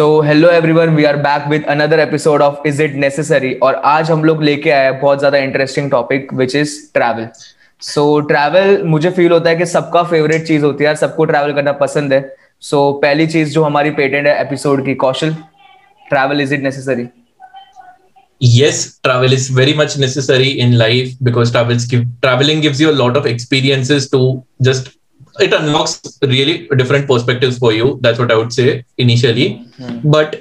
So hello everyone we are back with another episode of is it necessary और आज हम लोग लेके आए बहुत ज़्यादा interesting topic which is travel so travel मुझे फील होता है कि सबका फेवरेट चीज़ होती है सबको ट्रैवल करना पसंद है। सो so, पहली चीज़ जो हमारी पेटेंट है एपिसोड की Kaushal travel is it necessary yes travel is very much necessary in life because travels give traveling gives you a lot of experiences to just it unlocks really different perspectives for you. That's what i would say initially. Mm-hmm. but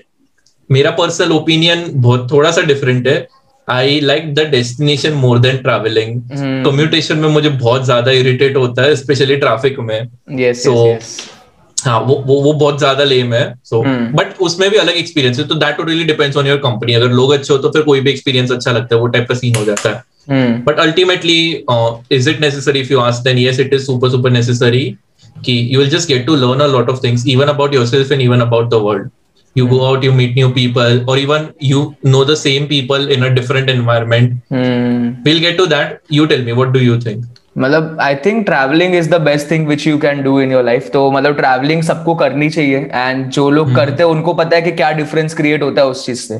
मेरा personal opinion बहुत थोड़ा सा different है. I like the destination more than travelling commutation में मुझे बहुत ज़्यादा irritate होता है स्पेशली ट्रैफ़िक में. Yes, so, yes, yes. हाँ वो वो वो बहुत ज़्यादा लेम है. So so, but hmm. उसमें भी अलग एक्सपीरियंस है. तो that really depends on your company अगर लोग अच्छे हो तो फिर कोई भी एक्सपीरियंस अच्छा लगता है. वो टाइप का सीन हो जाता है. Mm. But ultimately, uh, is it necessary? If you ask, then yes, it is super super necessary. Ki you will just get to learn a lot of things, even about yourself and even about the world. You mm. go out, you meet new people, or even you know the same people in a different environment. Mm. We'll get to that. You tell me, what do you think? मतलब I think travelling is the best thing which you can do in your life तो मतलब travelling सबको करनी चाहिए and जो लोग hmm. करते हैं उनको पता है कि क्या डिफरेंस क्रिएट होता है उस चीज़ से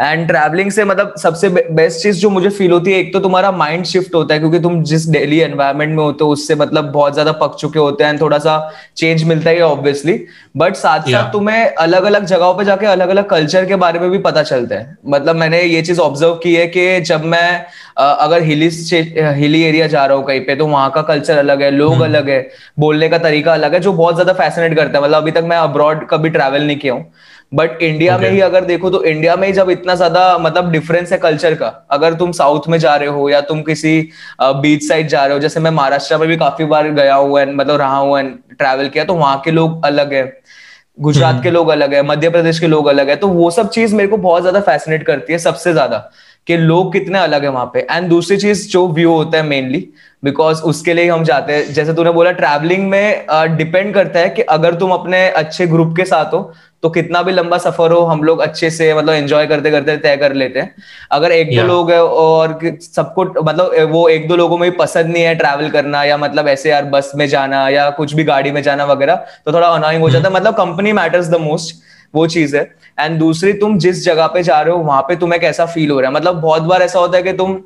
एंड ट्रैवलिंग से मतलब सबसे बेस्ट चीज़ जो मुझे फील होती है एक तो तुम्हारा माइंड शिफ्ट होता है क्योंकि तुम जिस डेली एनवायरमेंट में होते हो उससे मतलब बहुत ज़्यादा पक चुके होते हैं थोड़ा सा चेंज मिलता है ऑब्वियसली बट साथ yeah. साथ तुम्हें अलग अलग जगहों पर जाके अलग अलग कल्चर के बारे में भी पता चलता है मतलब मैंने ये चीज़ ऑब्ज़र्व की है कि जब मैं अगर हिली हिली एरिया जा रहा हूँ कहीं पे तो वहाँ का कल्चर अलग है लोग hmm. अलग है बोलने का तरीका अलग है जो बहुत ज़्यादा फैसिनेट करता है मतलब अभी तक मैं अब्रॉड कभी ट्रैवल नहीं किया हूँ बट इंडिया okay. में ही अगर देखो तो इंडिया में ही जब इतना ज़्यादा मतलब डिफरेंस है कल्चर का अगर तुम साउथ में जा रहे हो या तुम किसी बीच साइड जा रहे हो जैसे मैं महाराष्ट्र में भी काफ़ी बार गया हुआ है मतलब रहा हूँ ट्रैवल किया तो वहाँ के लोग अलग है गुजरात hmm. के लोग अलग है मध्य प्रदेश के लोग अलग है तो वो सब चीज़ मेरे को बहुत ज़्यादा फैसिनेट करती है सबसे ज़्यादा कि लोग कितने अलग है वहाँ पे एंड दूसरी चीज़ जो व्यू होता है मेनली बिकॉज़ उसके लिए हम जाते हैं। जैसे तूने बोला ट्रैवलिंग में डिपेंड uh, करता है कि अगर तुम अपने अच्छे ग्रुप के साथ हो तो कितना भी लंबा सफ़र हो हम लोग अच्छे से मतलब एंजॉय करते करते तय कर लेते हैं। अगर एक दो लोग है और सबको मतलब वो एक दो लोगों में भी पसंद नहीं है ट्रैवल करना या मतलब ऐसे यार बस में जाना या कुछ भी गाड़ी में जाना वगैरह तो थोड़ा अनोइंग हो जाता है। मतलब कंपनी मैटर्स द मोस्ट वो चीज़ है। एंड दूसरी तुम जिस जगह पे जा रहे हो वहाँ पे तुम्हें कैसा फील हो रहा है? मतलब बहुत बार ऐसा होता है कि तुम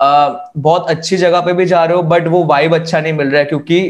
बहुत अच्छी जगह पे भी जा रहे हो बट वो वाइब अच्छा नहीं मिल रहा है क्योंकि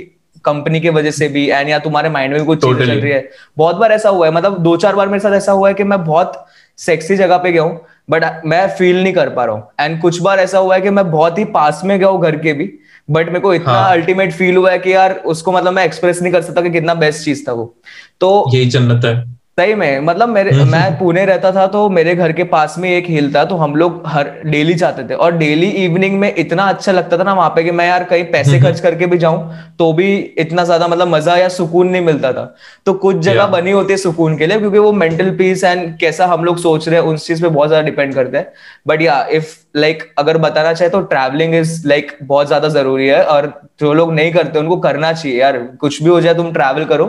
कंपनी की वजह से भी एंड या तुम्हारे माइंड में भी कुछ totally. चीज़ चल रही है बहुत बार ऐसा हुआ है मतलब दो चार बार मेरे साथ ऐसा हुआ है कि मैं बहुत सेक्सी जगह पे गया हूँ बट मैं फील नहीं कर पा रहा हूँ एंड कुछ बार ऐसा हुआ है कि मैं बहुत ही पास में गया हूँ घर के भी बट मेरे को इतना अल्टीमेट हाँ. फील हुआ है कि यार उसको मतलब मैं एक्सप्रेस नहीं कर सकता कि कितना बेस्ट चीज़ था वो तो यही जन्नत है सही में मतलब मेरे हम्म, मैं हम्म। पुणे रहता था तो मेरे घर के पास में एक हिल था तो हम लोग हर डेली जाते थे। और डेली इवनिंग में इतना अच्छा लगता था ना वहाँ पे कि मैं यार कहीं पैसे हम्म, खर्च करके भी जाऊँ तो भी इतना ज़्यादा मतलब मज़ा या सुकून नहीं मिलता था। तो कुछ जगह बनी होती है सुकून के लिए क्योंकि वो मेंटल पीस एंड कैसा हम लोग सोच रहे हैं उस चीज़ पे बहुत ज़्यादा डिपेंड करते हैं। बट या इफ़ लाइक अगर बताना चाहे तो ट्रैवलिंग इज़ लाइक बहुत ज़्यादा ज़रूरी है। और जो लोग नहीं करते उनको करना चाहिए। यार कुछ भी हो जाए तुम ट्रैवल करो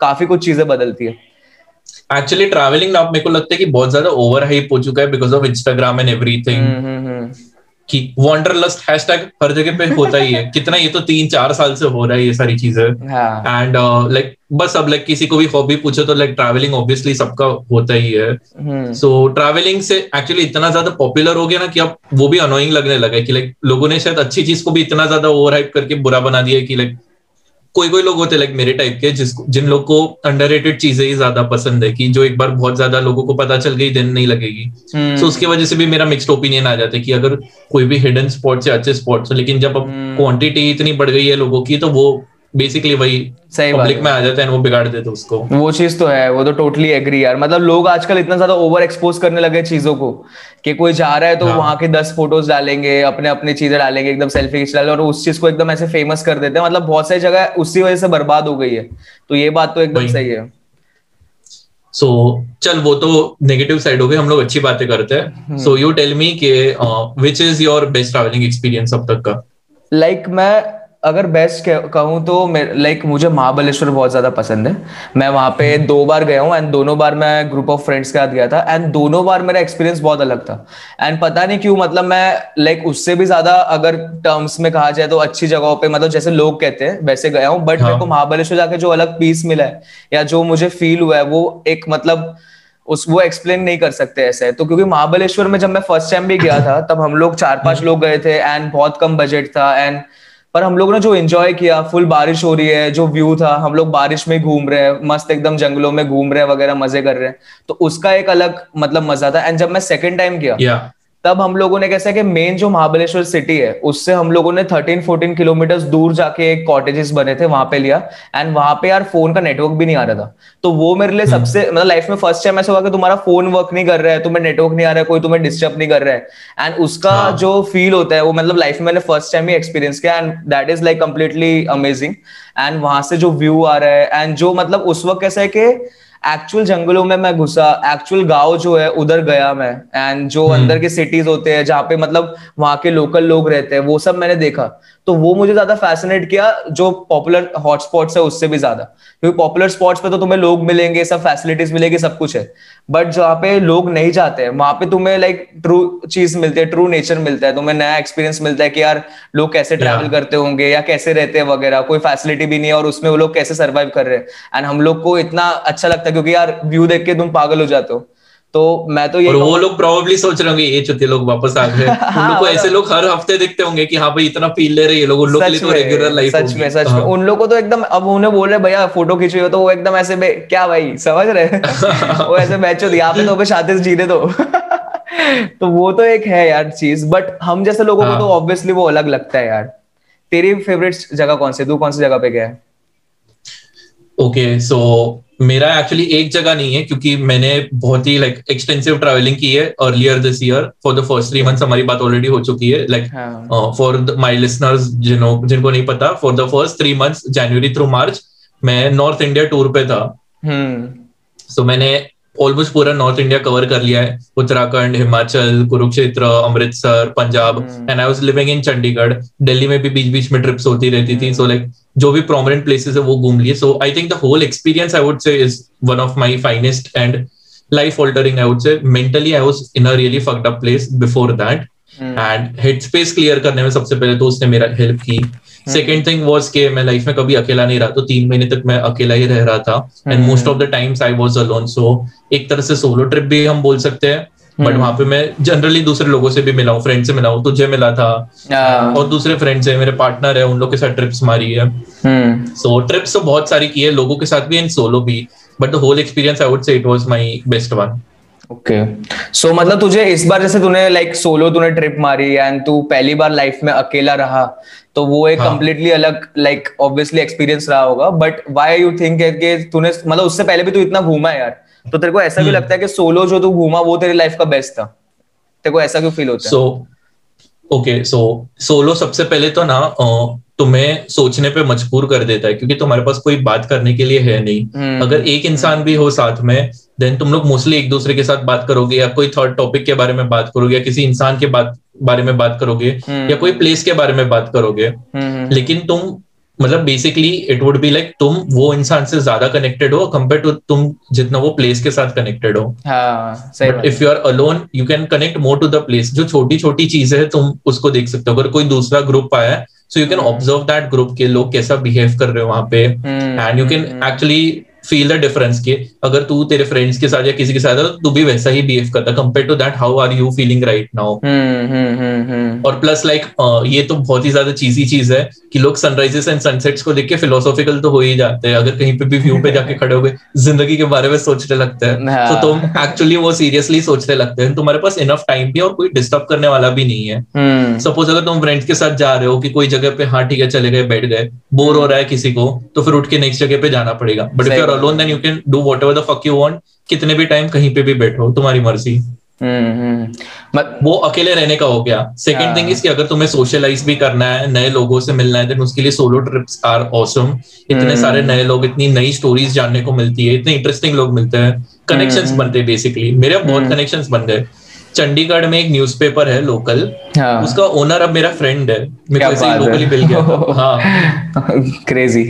काफ़ी कुछ चीज़ें बदलती है। एक्चुअली ट्रैवलिंग ना मेरे को लगता है कि बहुत ज़्यादा ओवर हाइप हो चुका है because of Instagram and everything कि वॉन्डरलस्ट हैशटैग हर जगह पे होता ही है। कितना ये तो तीन चार साल से हो रहा है ये सारी चीज़ें। एंड लाइक बस अब लाइक किसी को भी हॉबी पूछो तो लाइक ट्रैवलिंग ऑब्वियसली सबका होता ही है। सो ट्रैवलिंग से एक्चुअली इतना ज़्यादा पॉपुलर हो गया ना कि अब वो भी अनोइंग लगने लगा है कि लाइक लोगों ने शायद अच्छी चीज़ को भी इतना ज़्यादा ओवर हाइप करके बुरा बना दिया कि लाइक कोई कोई लोग होते लाइक मेरे टाइप के जिसको जिन लोग को अंडर चीज़ें ही ज़्यादा पसंद है कि जो एक बार बहुत ज़्यादा लोगों को पता चल गई दिन नहीं लगेगी सो hmm. so, उसकी वजह से भी मेरा मिक्सड ओपिनियन आ जाता है कि अगर कोई भी हिडन स्पॉट्स या अच्छे स्पॉट लेकिन जब अब क्वांटिटी hmm. इतनी बढ़ गई है लोगों की तो वो बेसिकली वही सही पब्लिक में आ जाता है वो बिगाड़ देते उसको। वो चीज़ तो है वो तो टोटली एग्री यार। मतलब लोग आजकल इतना ज़्यादा ओवर एक्सपोज करने लगे चीज़ों को कि कोई जा रहा है तो हाँ. वहाँ के दस फ़ोटोज़ डालेंगे अपने अपनी चीज़ें डालेंगे एकदम सेल्फी खींच डाले और उस चीज़ को एकदम ऐसे फ़ेमस कर देते हैं। मतलब बहुत सारी जगह उसी वजह से बर्बाद हो गई है। तो ये बात तो एकदम सही है। सो so, चल वो तो नेगेटिव साइड हो गई हम लोग अच्छी बातें करते हैं। सो यू टेल मी के which is your best travelling experience अब तक का? लाइक like, मैं अगर बेस्ट कहूँ तो लाइक मुझे महाबलेश्वर बहुत ज़्यादा पसंद है मैं वहाँ पे हम्म। दो बार गया हूँ एंड दोनों बार मैं ग्रुप ऑफ़ फ्रेंड्स के साथ गया था एंड दोनों बार मेरा एक्सपीरियंस बहुत अलग था एंड पता नहीं क्यों मतलब मैं लाइक उससे भी ज़्यादा अगर टर्म्स में कहा जाए तो अच्छी जगहों पे मतलब जैसे लोग कहते हैं वैसे गया हूँ बट हाँ. मेरे को महाबलेश्वर जाके जो अलग पीस मिला है या जो मुझे फील हुआ है वो एक मतलब उस वो एक्सप्लेन नहीं कर सकते ऐसे तो क्योंकि महाबलेश्वर में जब मैं फ़र्स्ट टाइम भी गया था तब हम लोग चार पाँच लोग गए थे एंड बहुत कम बजट था एंड पर हम लोग ने जो एंजॉय किया फुल बारिश हो रही है, जो व्यू था, हम लोग बारिश में घूम रहे हैं, मस्त एकदम जंगलों में घूम रहे हैं, वगैरह, मज़े कर रहे हैं तो उसका एक अलग मतलब मज़ा था एंड जब मैं सेकंड टाइम गया yeah. तब हम लोगों ने कैसा कि मेन जो महाबलेश्वर सिटी है उससे हम लोगों ने 13 14 किलोमीटर दूर जाके एक कॉटेजेस बने थे वहाँ पे लिया। एंड वहाँ पे यार फ़ोन का नेटवर्क भी नहीं आ रहा था। तो वो मेरे लिए हम्म। सबसे मतलब लाइफ में फ़र्स्ट टाइम ऐसा हुआ कि तुम्हारा फ़ोन वर्क नहीं कर रहा है तुम्हें नेटवर्क नहीं आ रहा है कोई तुम्हें डिस्टर्ब नहीं कर रहा है। एंड उसका हाँ. जो फील होता है वो मतलब लाइफ में मैंने फ़र्स्ट टाइम ही एक्सपीरियंस किया। And that is like completely amazing and वहाँ से जो व्यू आ रहा है। एंड जो मतलब उस वक्त कैसा है कि एक्चुअल जंगलों में मैं घुसा एक्चुअल गाँव जो है उधर गया मैं एंड जो हम्म। अंदर के सिटीज़ होते हैं जहाँ पे मतलब वहाँ के लोकल लोग रहते हैं वो सब मैंने देखा। तो वो मुझे ज़्यादा फैसिनेट किया जो पॉपुलर हॉटस्पॉट्स है उससे भी ज़्यादा। क्योंकि पॉपुलर स्पॉट्स पे तो तुम्हें लोग मिलेंगे सब फैसिलिटीज़ मिलेगी सब कुछ है। बट जहाँ पे लोग नहीं जाते हैं वहाँ पे तुम्हें लाइक ट्रू चीज़ मिलती है ट्रू नेचर मिलता है तुम्हें नया एक्सपीरियंस मिलता है कि यार लोग कैसे ट्रैवल करते होंगे या कैसे रहते हैं वगैरह कोई फैसिलिटी भी नहीं है और उसमें वो लोग कैसे सर्वाइव कर रहे हैं। एंड हम लोग को इतना अच्छा लगता है क्योंकि यार व्यू देख के तुम पागल हो जाते हो। तो मैं तो ये और वो लोग प्रोबेबली सोच रहे होंगे ये चुते लोग वापस आ गए उन लोग को हाँ, ऐसे मतलब लोग हर हफ़्ते दिखते होंगे कि हाँ भाई इतना फील ले रहे हैं लोग उन लोग के लिए तो रेगुलर लाइफ सच में सच में। हाँ। उन लोग को तो एकदम अब उन्हें बोल रहे भैया फ़ोटो खींचो तो वो एकदम ऐसे क्या भाई समझ रहे वो ऐसे मैच होती यहाँ पे तो शादी जीने दो। तो वो तो एक है यार चीज़ बट हम जैसे लोगों को हाँ। तो ऑब्वियसली वो अलग लगता है यार। तेरी फेवरेट जगह कौन सी तू कौन सी जगह पे गया है? ओके सो मेरा एक्चुअली एक जगह नहीं है क्योंकि मैंने बहुत ही लाइक एक्सटेंसिव ट्रैवलिंग की है earlier this year for the first three months हमारी बात ऑलरेडी हो चुकी है लाइक फॉर माय लिसनर्स जिन्हों जिनको नहीं पता for the first three months January through March मैं नॉर्थ इंडिया टूर पे था। So hmm. so, मैंने ऑलमोस्ट पूरा नॉर्थ इंडिया कवर कर लिया है। Uttarakhand Himachal Kurukshetra Amritsar Punjab. And I was living in Chandigarh Delhi में भी बीच बीच में ट्रिप्स होती रहती थी। सो लाइक जो भी प्रोमिनेंट प्लेसेस है वो घूम लिए। So I think the whole experience I would say is one of my finest and life altering I would say mentally I was in a really fucked up place before that and head space clear करने में सबसे पहले तो उसने मेरा help की। Second thing was के मैं लाइफ में कभी अकेला नहीं रहा तो तीन महीने तक मैं अकेला ही रह रहा था। And most of the times I was alone so एक तरह से सोलो ट्रिप भी हम बोल सकते हैं। But hmm. वहाँ पे मैं जनरली दूसरे लोगों से भी मिला हूँ फ्रेंड से मिला हूँ तुझे मिला था। uh, और दूसरे फ्रेंड्स है मेरे पार्टनर है उन लोग के साथ ट्रिप्स मारी है। सो hmm. ट्रिप्स तो बहुत सारी की है लोगों के साथ भी एंड सोलो भी। But the whole experience I would say it was my best one okay so मतलब तुझे इस बार जैसे तूने लाइक सोलो तूने ट्रिप मारी एंड तू पहली बार लाइफ में अकेला रहा तो वो एक कम्प्लीटली हाँ. अलग लाइक ऑब्वियसली एक्सपीरियंस रहा होगा बट वाई यू थिंक कि तूने मतलब उससे पहले भी तू इतना घूमा है यार तो तेरे को ऐसा भी हम्म। लगता है कि सोलो जो तू घूमा वो तेरी लाइफ का बेस्ट था तेरे को ऐसा क्यों फील होता है सो ओके सो सोलो सबसे पहले तो ना तुम्हें सोचने पे मजबूर कर देता है क्योंकि तुम्हारे पास कोई बात करने के लिए है नहीं hmm. अगर एक इंसान भी हो साथ में देन तुम लोग मोस्टली एक दूसरे के साथ बात करोगे या कोई थर्ड टॉपिक के बारे में बात करोगे या किसी इंसान के बात बारे में बात करोगे hmm. या कोई प्लेस के बारे में बात करोगे hmm. लेकिन तुम मतलब basically it would be like तुम वो इंसान से ज़्यादा कनेक्टेड हो कंपेयर टू तुम जितना वो प्लेस के साथ कनेक्टेड हो। If you are alone you can connect more to the place जो छोटी छोटी चीज़ें है तुम उसको देख सकते हो। अगर कोई दूसरा ग्रुप आया है so you can observe that group के लोग कैसा बिहेव कर रहे हो वहाँ पे। And you can actually feel the difference के। अगर तू तेरे फ्रेंड्स के साथ या किसी के साथ तो तू भी वैसा ही बिहेव करता। Compare to that how are you feeling right now और प्लस लाइक like, ये तो बहुत ही ज़्यादा चीजी चीज़ है कि लोग सनराइजेस एंड सनसेट्स को देख के फिलोसॉफिकल तो हो ही जाते हैं। अगर कहीं पे भी व्यू पे जाके खड़े हो गए ज़िंदगी के बारे में सोचने लगते हैं। तो तुम एक्चुअली वो सीरियसली सोचने लगते हैं। तुम्हारे पास इनफ टाइम भी और कोई डिस्टर्ब करने वाला भी नहीं है। Suppose hmm. अगर तुम फ्रेंड्स के साथ जा रहे हो कि कोई जगह पे हाँ ठीक है चले गए बैठ गए बोर हो रहा है किसी को तो फिर उठ के नेक्स्ट जगह पे जाना पड़ेगा। But if then you can do whatever the fuck you want कितने भी टाइम कहीं पे भी बैठो तुम्हारी मर्ज़ी। हम्म, हम्म। वो अकेले रहने का हो गया। सेकंड थिंग इज़ कि अगर तुम्हें सोशलाइज भी करना है नए लोगों से मिलना है देन उसके लिए सोलो ट्रिप्स आर ऑसम इतने हम्म। सारे नए लोग इतनी नई स्टोरीज जानने को मिलती है इतने इंटरेस्टिंग लोग मिलते हैं। कनेक्शंस बनते हैं बेसिकली मेरे बहुत कनेक्शंस बन गए। चंडीगढ़ में एक न्यूज़पेपर है लोकल हाँ. उसका ओनर अब मेरा फ्रेंड है। मेरे को ऐसे लोकली मिल गया। हाँ। क्रेजी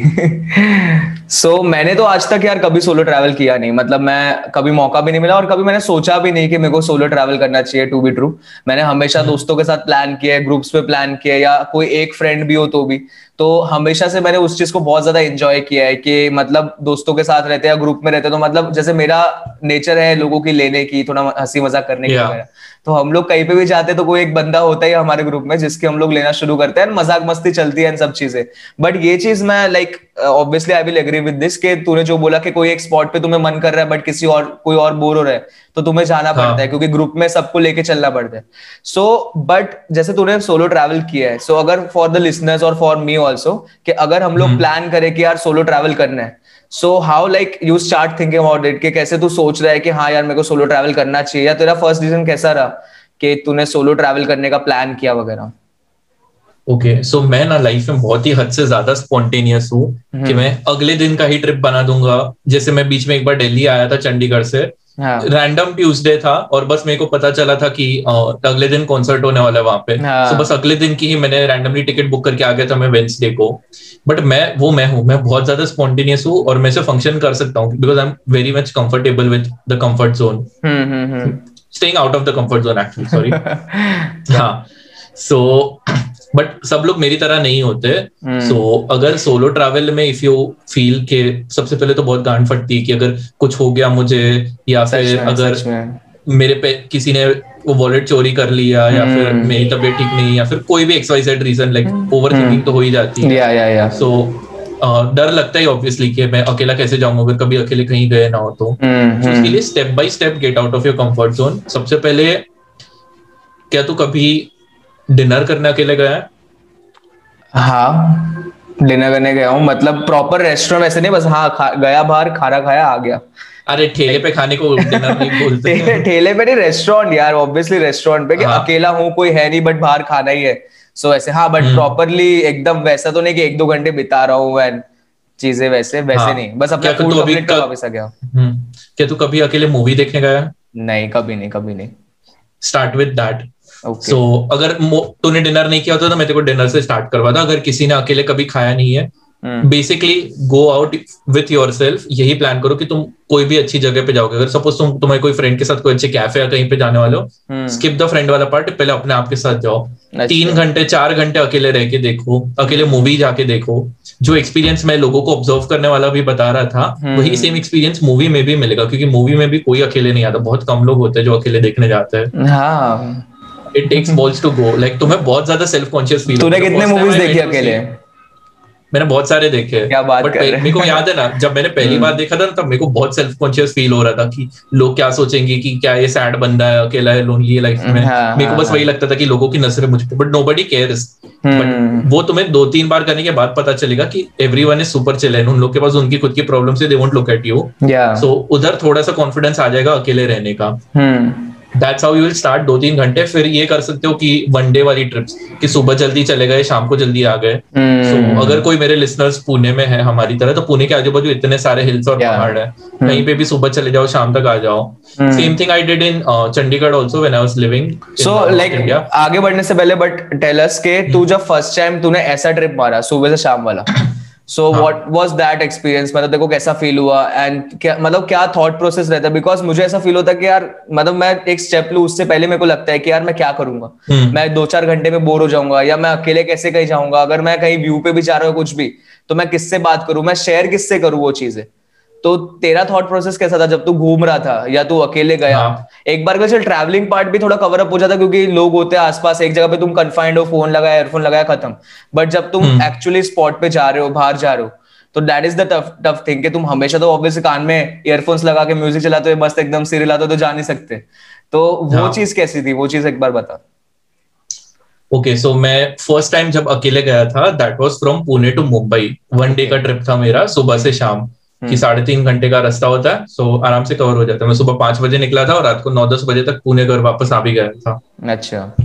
सो so, मैंने तो आज तक यार कभी सोलो ट्रैवल किया नहीं। मतलब मैं कभी मौका भी नहीं मिला और कभी मैंने सोचा भी नहीं कि मेरे को सोलो ट्रैवल करना चाहिए टू बी ट्रू मैंने हमेशा हम्म। दोस्तों के साथ प्लान किया है ग्रुप्स पे प्लान किया या कोई एक फ्रेंड भी हो तो भी। तो हमेशा से मैंने उस चीज़ को बहुत ज़्यादा एंजॉय किया है कि मतलब दोस्तों के साथ रहते या ग्रुप में रहते तो मतलब जैसे मेरा नेचर है लोगों की लेने की थोड़ा हँसी मज़ाक करने की वगैरह। तो हम लोग कहीं पे भी जाते तो कोई एक बंदा होता है हमारे ग्रुप में जिसके हम लोग लेना शुरू करते हैं मज़ाक मस्ती चलती है सब चीज़ें। बट ये चीज़ मैं like obviously I will agree with this के तूने जो बोला कि कोई एक स्पॉट पे तुम्हें मन कर रहा है बट किसी और कोई और बोर हो रहा है तो तुम्हें जाना हाँ. पड़ता है क्योंकि ग्रुप में सबको लेके चलना पड़ता है। सो so, बट जैसे तूने सोलो ट्रैवल किया है सो so, अगर फॉर द लिसनर्स और फॉर मी ऑल्सो कि अगर हम लोग प्लान हम्म। करें कि यार सोलो ट्रैवल करना है so how like you start thinking about it कि कैसे तू सोच रहा है कि हाँ यार मेरे को सोलो ट्रैवल करना चाहिए? या तेरा फ़र्स्ट डिसीज़न कैसा रहा कि तूने सोलो ट्रैवल करने का प्लान किया वगैरह? ओके okay, सो so मैं ना लाइफ में बहुत ही हद से ज़्यादा स्पॉन्टेनियस हूँ कि हम्म। मैं अगले दिन का ही ट्रिप बना दूँगा। जैसे मैं बीच में एक बार दिल्ली आया था चंडीगढ़ से रैंडम हाँ. ट्यूसडे था और बस मेरे को पता चला था कि अगले दिन कॉन्सर्ट होने वाला है वहाँ पे। हाँ. so बस अगले दिन की ही मैंने रैंडमली टिकट बुक करके आ गया था मैं वेंसडे को। बट मैं वो मैं हूँ मैं बहुत ज़्यादा स्पॉन्टेनियस हूँ और मैं से फ़ंक्शन कर सकता हूँ because I am very much comfortable with the comfort zone staying out of the comfort zone actually sorry हाँ। सो बट सब लोग मेरी तरह नहीं होते। So hmm. so, अगर सोलो ट्रैवल में इफ़ यू फील के सबसे पहले तो बहुत गांड फटती है कि अगर कुछ हो गया मुझे या फिर अगर मेरे पे किसी ने वो वॉलेट चोरी कर लिया या फिर hmm. मेरी तबीयत ठीक नहीं या फिर कोई भी X Y Z reason like overthinking तो हो ही जाती है। या या या सो डर लगता है ऑब्वियसली कि मैं अकेला कैसे जाऊँगा अगर कभी अकेले कहीं गए ना हो तो। Hmm, उसके लिए step by step get out of your comfort zone सबसे पहले क्या तू कभी डिनर करने अकेले गया है? हाँ डिनर करने गया हूँ। मतलब प्रॉपर रेस्टोरेंट ऐसे नहीं बस हाँ गया बाहर खाना खाया आ गया। अरे ठेले पे खाने को डिनर नहीं बोलते। ठेले पे नहीं रेस्टोरेंट यार ऑब्वियसली रेस्टोरेंट पे कि हाँ. अकेला हूँ कोई है नहीं बट बाहर खाना ही है। सो so, ऐसे हाँ बट प्रॉपरली हम्म। एकदम वैसा तो नहीं कि एक दो घंटे बिता रहा हूँ एंड चीज़ें वैसे वैसे हाँ. नहीं। बस अपना फ़ूड कंप्लीट कर वापस आ गया। क्या तू कभी अकेले मूवी देखने गया नहीं कभी नहीं कभी नहीं। Start with that okay. so, अगर तूने डिनर नहीं किया होता तो मैं तेरे को डिनर से स्टार्ट करवा था अगर किसी ने अकेले कभी खाया नहीं है basically go out with yourself यही प्लान करो कि तुम कोई भी अच्छी जगह पे जाओगे। अगर सपोज़ तुम तुम्हारे कोई फ्रेंड के साथ कोई अच्छे कैफ़े या कहीं पे जाने वाले हो स्किप द फ्रेंड वाला पार्ट पहले अपने आप के साथ जाओ। अच्छा। तीन घंटे चार घंटे अकेले रह के देखो अकेले मूवी जाके देखो। जो एक्सपीरियंस मैं लोगों को ऑब्ज़र्व करने वाला भी बता रहा था हम्म। वही सेम एक्सपीरियंस मूवी में भी मिलेगा क्योंकि मूवी में भी कोई अकेले नहीं आता। बहुत कम लोग होते हैं जो अकेले देखने जाते हैं। हाँ। It takes balls to go like तुम्हें बहुत ज़्यादा सेल्फ कॉन्शियस फील तूने कितने मूवीज़ देखी अकेले? मैंने बहुत सारे देखे। क्या बात बट मेरे को याद है ना जब मैंने पहली हम्म। बार देखा था ना तब मेरे को बहुत सेल्फ कॉन्शियस फील हो रहा था कि लोग क्या सोचेंगे कि क्या ये सैड बंदा है अकेला है लोनली है लाइफ में। हाँ, मेरे को हाँ, बस वही हाँ। लगता था कि लोगों की नज़रें मुझ पर but nobody cares but वो तुम्हें दो तीन बार करने के बाद पता चलेगा कि everyone is super chill उन लोग के पास उनकी खुद की प्रॉब्लम से they won't look at you so उधर थोड़ा सा कॉन्फिडेंस आ जाएगा अकेले रहने का। हम्म। That's how you will start दो तीन घंटे फिर ये कर सकते हो कि वनडे वाली ट्रिप्स कि सुबह जल्दी चले गए शाम को जल्दी आ गए। सो hmm. so, अगर कोई मेरे लिसनर्स पुणे में है हमारी तरह तो पुणे के आजू बाजू इतने सारे हिल्स और पहाड़ है। Hmm. कहीं पे भी सुबह चले जाओ शाम तक आ जाओ। Same thing I did in Chandigarh also when I was living so like आगे बढ़ने से पहले बट टेलस के तू hmm. जब फ़र्स्ट टाइम तूने ऐसा ट्रिप मारा सुबह से शाम वाला? So what was that experience मतलब देखो कैसा फील हुआ? एंड क्या मतलब क्या थॉट प्रोसेस रहता है? बिकॉज़ मुझे ऐसा फील होता है कि यार मतलब मैं एक स्टेप लू उससे पहले मेरे को लगता है कि यार मैं क्या करूँगा? hmm. मैं दो चार घंटे में बोर हो जाऊँगा या मैं अकेले कैसे कहीं जाऊँगा? अगर मैं कहीं व्यू पे भी जा रहा हूँ कुछ भी तो मैं किससे बात करूँ? मैं शेयर किससे करूँ वो चीज़ें? तो तेरा थॉट प्रोसेस कैसा था जब तू घूम रहा था या तू अकेले गया? हाँ. एक बार चल ट्रैवलिंग पार्ट भी थोड़ा कवर अप हो जाता क्योंकि लोग होते हैं आसपास एक जगह पे तुम कन्फाइंड हो फ़ोन लगाया एयरफोन लगाया खत्म। बट जब तुम एक्चुअली hmm. स्पॉट पे जा रहे हो बाहर जा रहे हो तो that is the tough tough thing कि तुम हमेशा तो ऑब्वियसली कान में ईयरफोन्स लगा के म्यूज़िक चलाते हो मस्त एकदम सिर हिलाते तो जा नहीं सकते। तो वो हाँ. चीज़ कैसी थी? वो चीज़ एक बार बता। ओके सो मैं फ़र्स्ट टाइम जब अकेले गया था that was from Pune to Mumbai. One day का ट्रिप था मेरा सुबह से शाम। कि हम्म। साढ़े तीन घंटे का रास्ता होता है सो आराम से कवर हो जाता है। मैं सुबह पाँच बजे निकला था और रात को नौ दस बजे तक पुणे घर वापस आ भी गया था। अच्छा।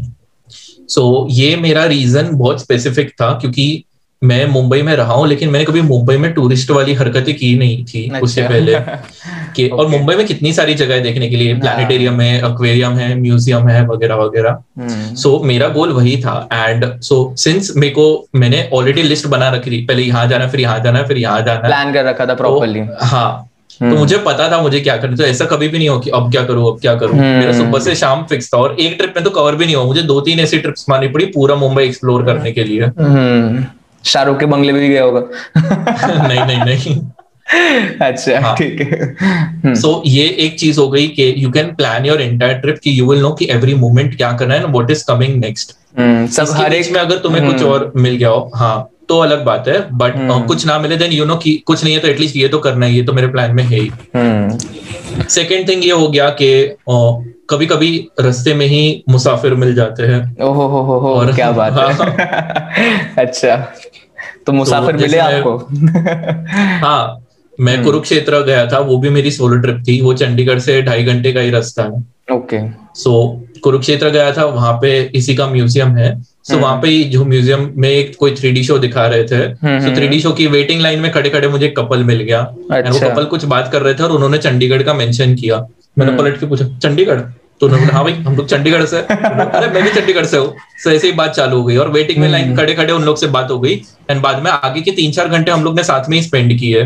सो so, ये मेरा रीजन बहुत स्पेसिफिक था क्योंकि मैं मुंबई में रहा हूँ लेकिन मैंने कभी मुंबई में टूरिस्ट वाली हरकतें की नहीं थी अच्छा। उससे पहले। कि और मुंबई में कितनी सारी जगह देखने के लिए प्लानिटेरियम हाँ। है एक्वेरियम है म्यूज़ियम है वगैरह वगैरह। सो हम्म। so, मेरा गोल वही था। एंड सो सिंस मेरे को मैंने ऑलरेडी लिस्ट बना रखी थी। पहले यहाँ जाना फिर यहाँ जाना फिर यहाँ जाना। प्लान कर रखा था प्रॉपरली तो, हाँ। तो हम्म। मुझे पता था मुझे क्या करना तो ऐसा कभी भी नहीं हो कि अब क्या करूँ अब क्या करूँ। हम्म। मेरा सुबह से शाम फिक्स था। और एक ट्रिप में तो कवर भी नहीं हुआ। मुझे दो तीन ऐसी ट्रिप्स मारनी पड़ी पूरा मुंबई एक्सप्लोर करने के लिए। शाहरुख के बंगले भी गया होगा नहीं नहीं नहीं अच्छा हाँ. ठीक है सो so, ये एक चीज़ हो गई कि you can plan your entire trip कि यू विल नो कि एवरी मोमेंट क्या करना है व्हाट इज़ कमिंग नेक्स्ट सब हर एक में अगर तुम्हें कुछ हम्म। और मिल गया हो हाँ तो अलग बात है बट hmm. कुछ ना मिले देन यू नो कि कुछ नहीं है तो एटलीस्ट ये तो करना है ये तो मेरे प्लान में है ही सेकेंड. थिंग ये हो गया कि कभी कभी रस्ते में ही मुसाफिर मिल जाते हैं ओहो हो हो हो क्या बात है हाँ। अच्छा तो मुसाफिर तो मिले आपको। हाँ मैं हम्म। कुरुक्षेत्र गया था वो भी मेरी सोलो ट्रिप थी वो चंडीगढ़ से ढाई घंटे का ही रास्ता है। ओके। सो कुरुक्षेत्र गया था वहाँ पे इसी का म्यूज़ियम है। सो so, वहाँ पे जो म्यूज़ियम में एक कोई थ्री शो दिखा रहे थे सो थ्री शो की वेटिंग लाइन में खड़े खड़े मुझे कपल मिल गया। अच्छा। वो कपल कुछ बात कर रहे थे और उन्होंने चंडीगढ़ का मेंशन किया। मैंने हम्म। पलट के पूछा चंडीगढ़? तो उन्होंने हाँ भाई, हम लोग चंडीगढ़ से अरे, मैं भी चंडीगढ़ से हूँ। सो ऐसे ही बात चालू हो गई और वेटिंग में लाइन हम्म। खड़े खड़े उन लोग से बात हो गई। एंड बाद में आगे के तीन चार घंटे हम लोग ने साथ में ही स्पेंड किए।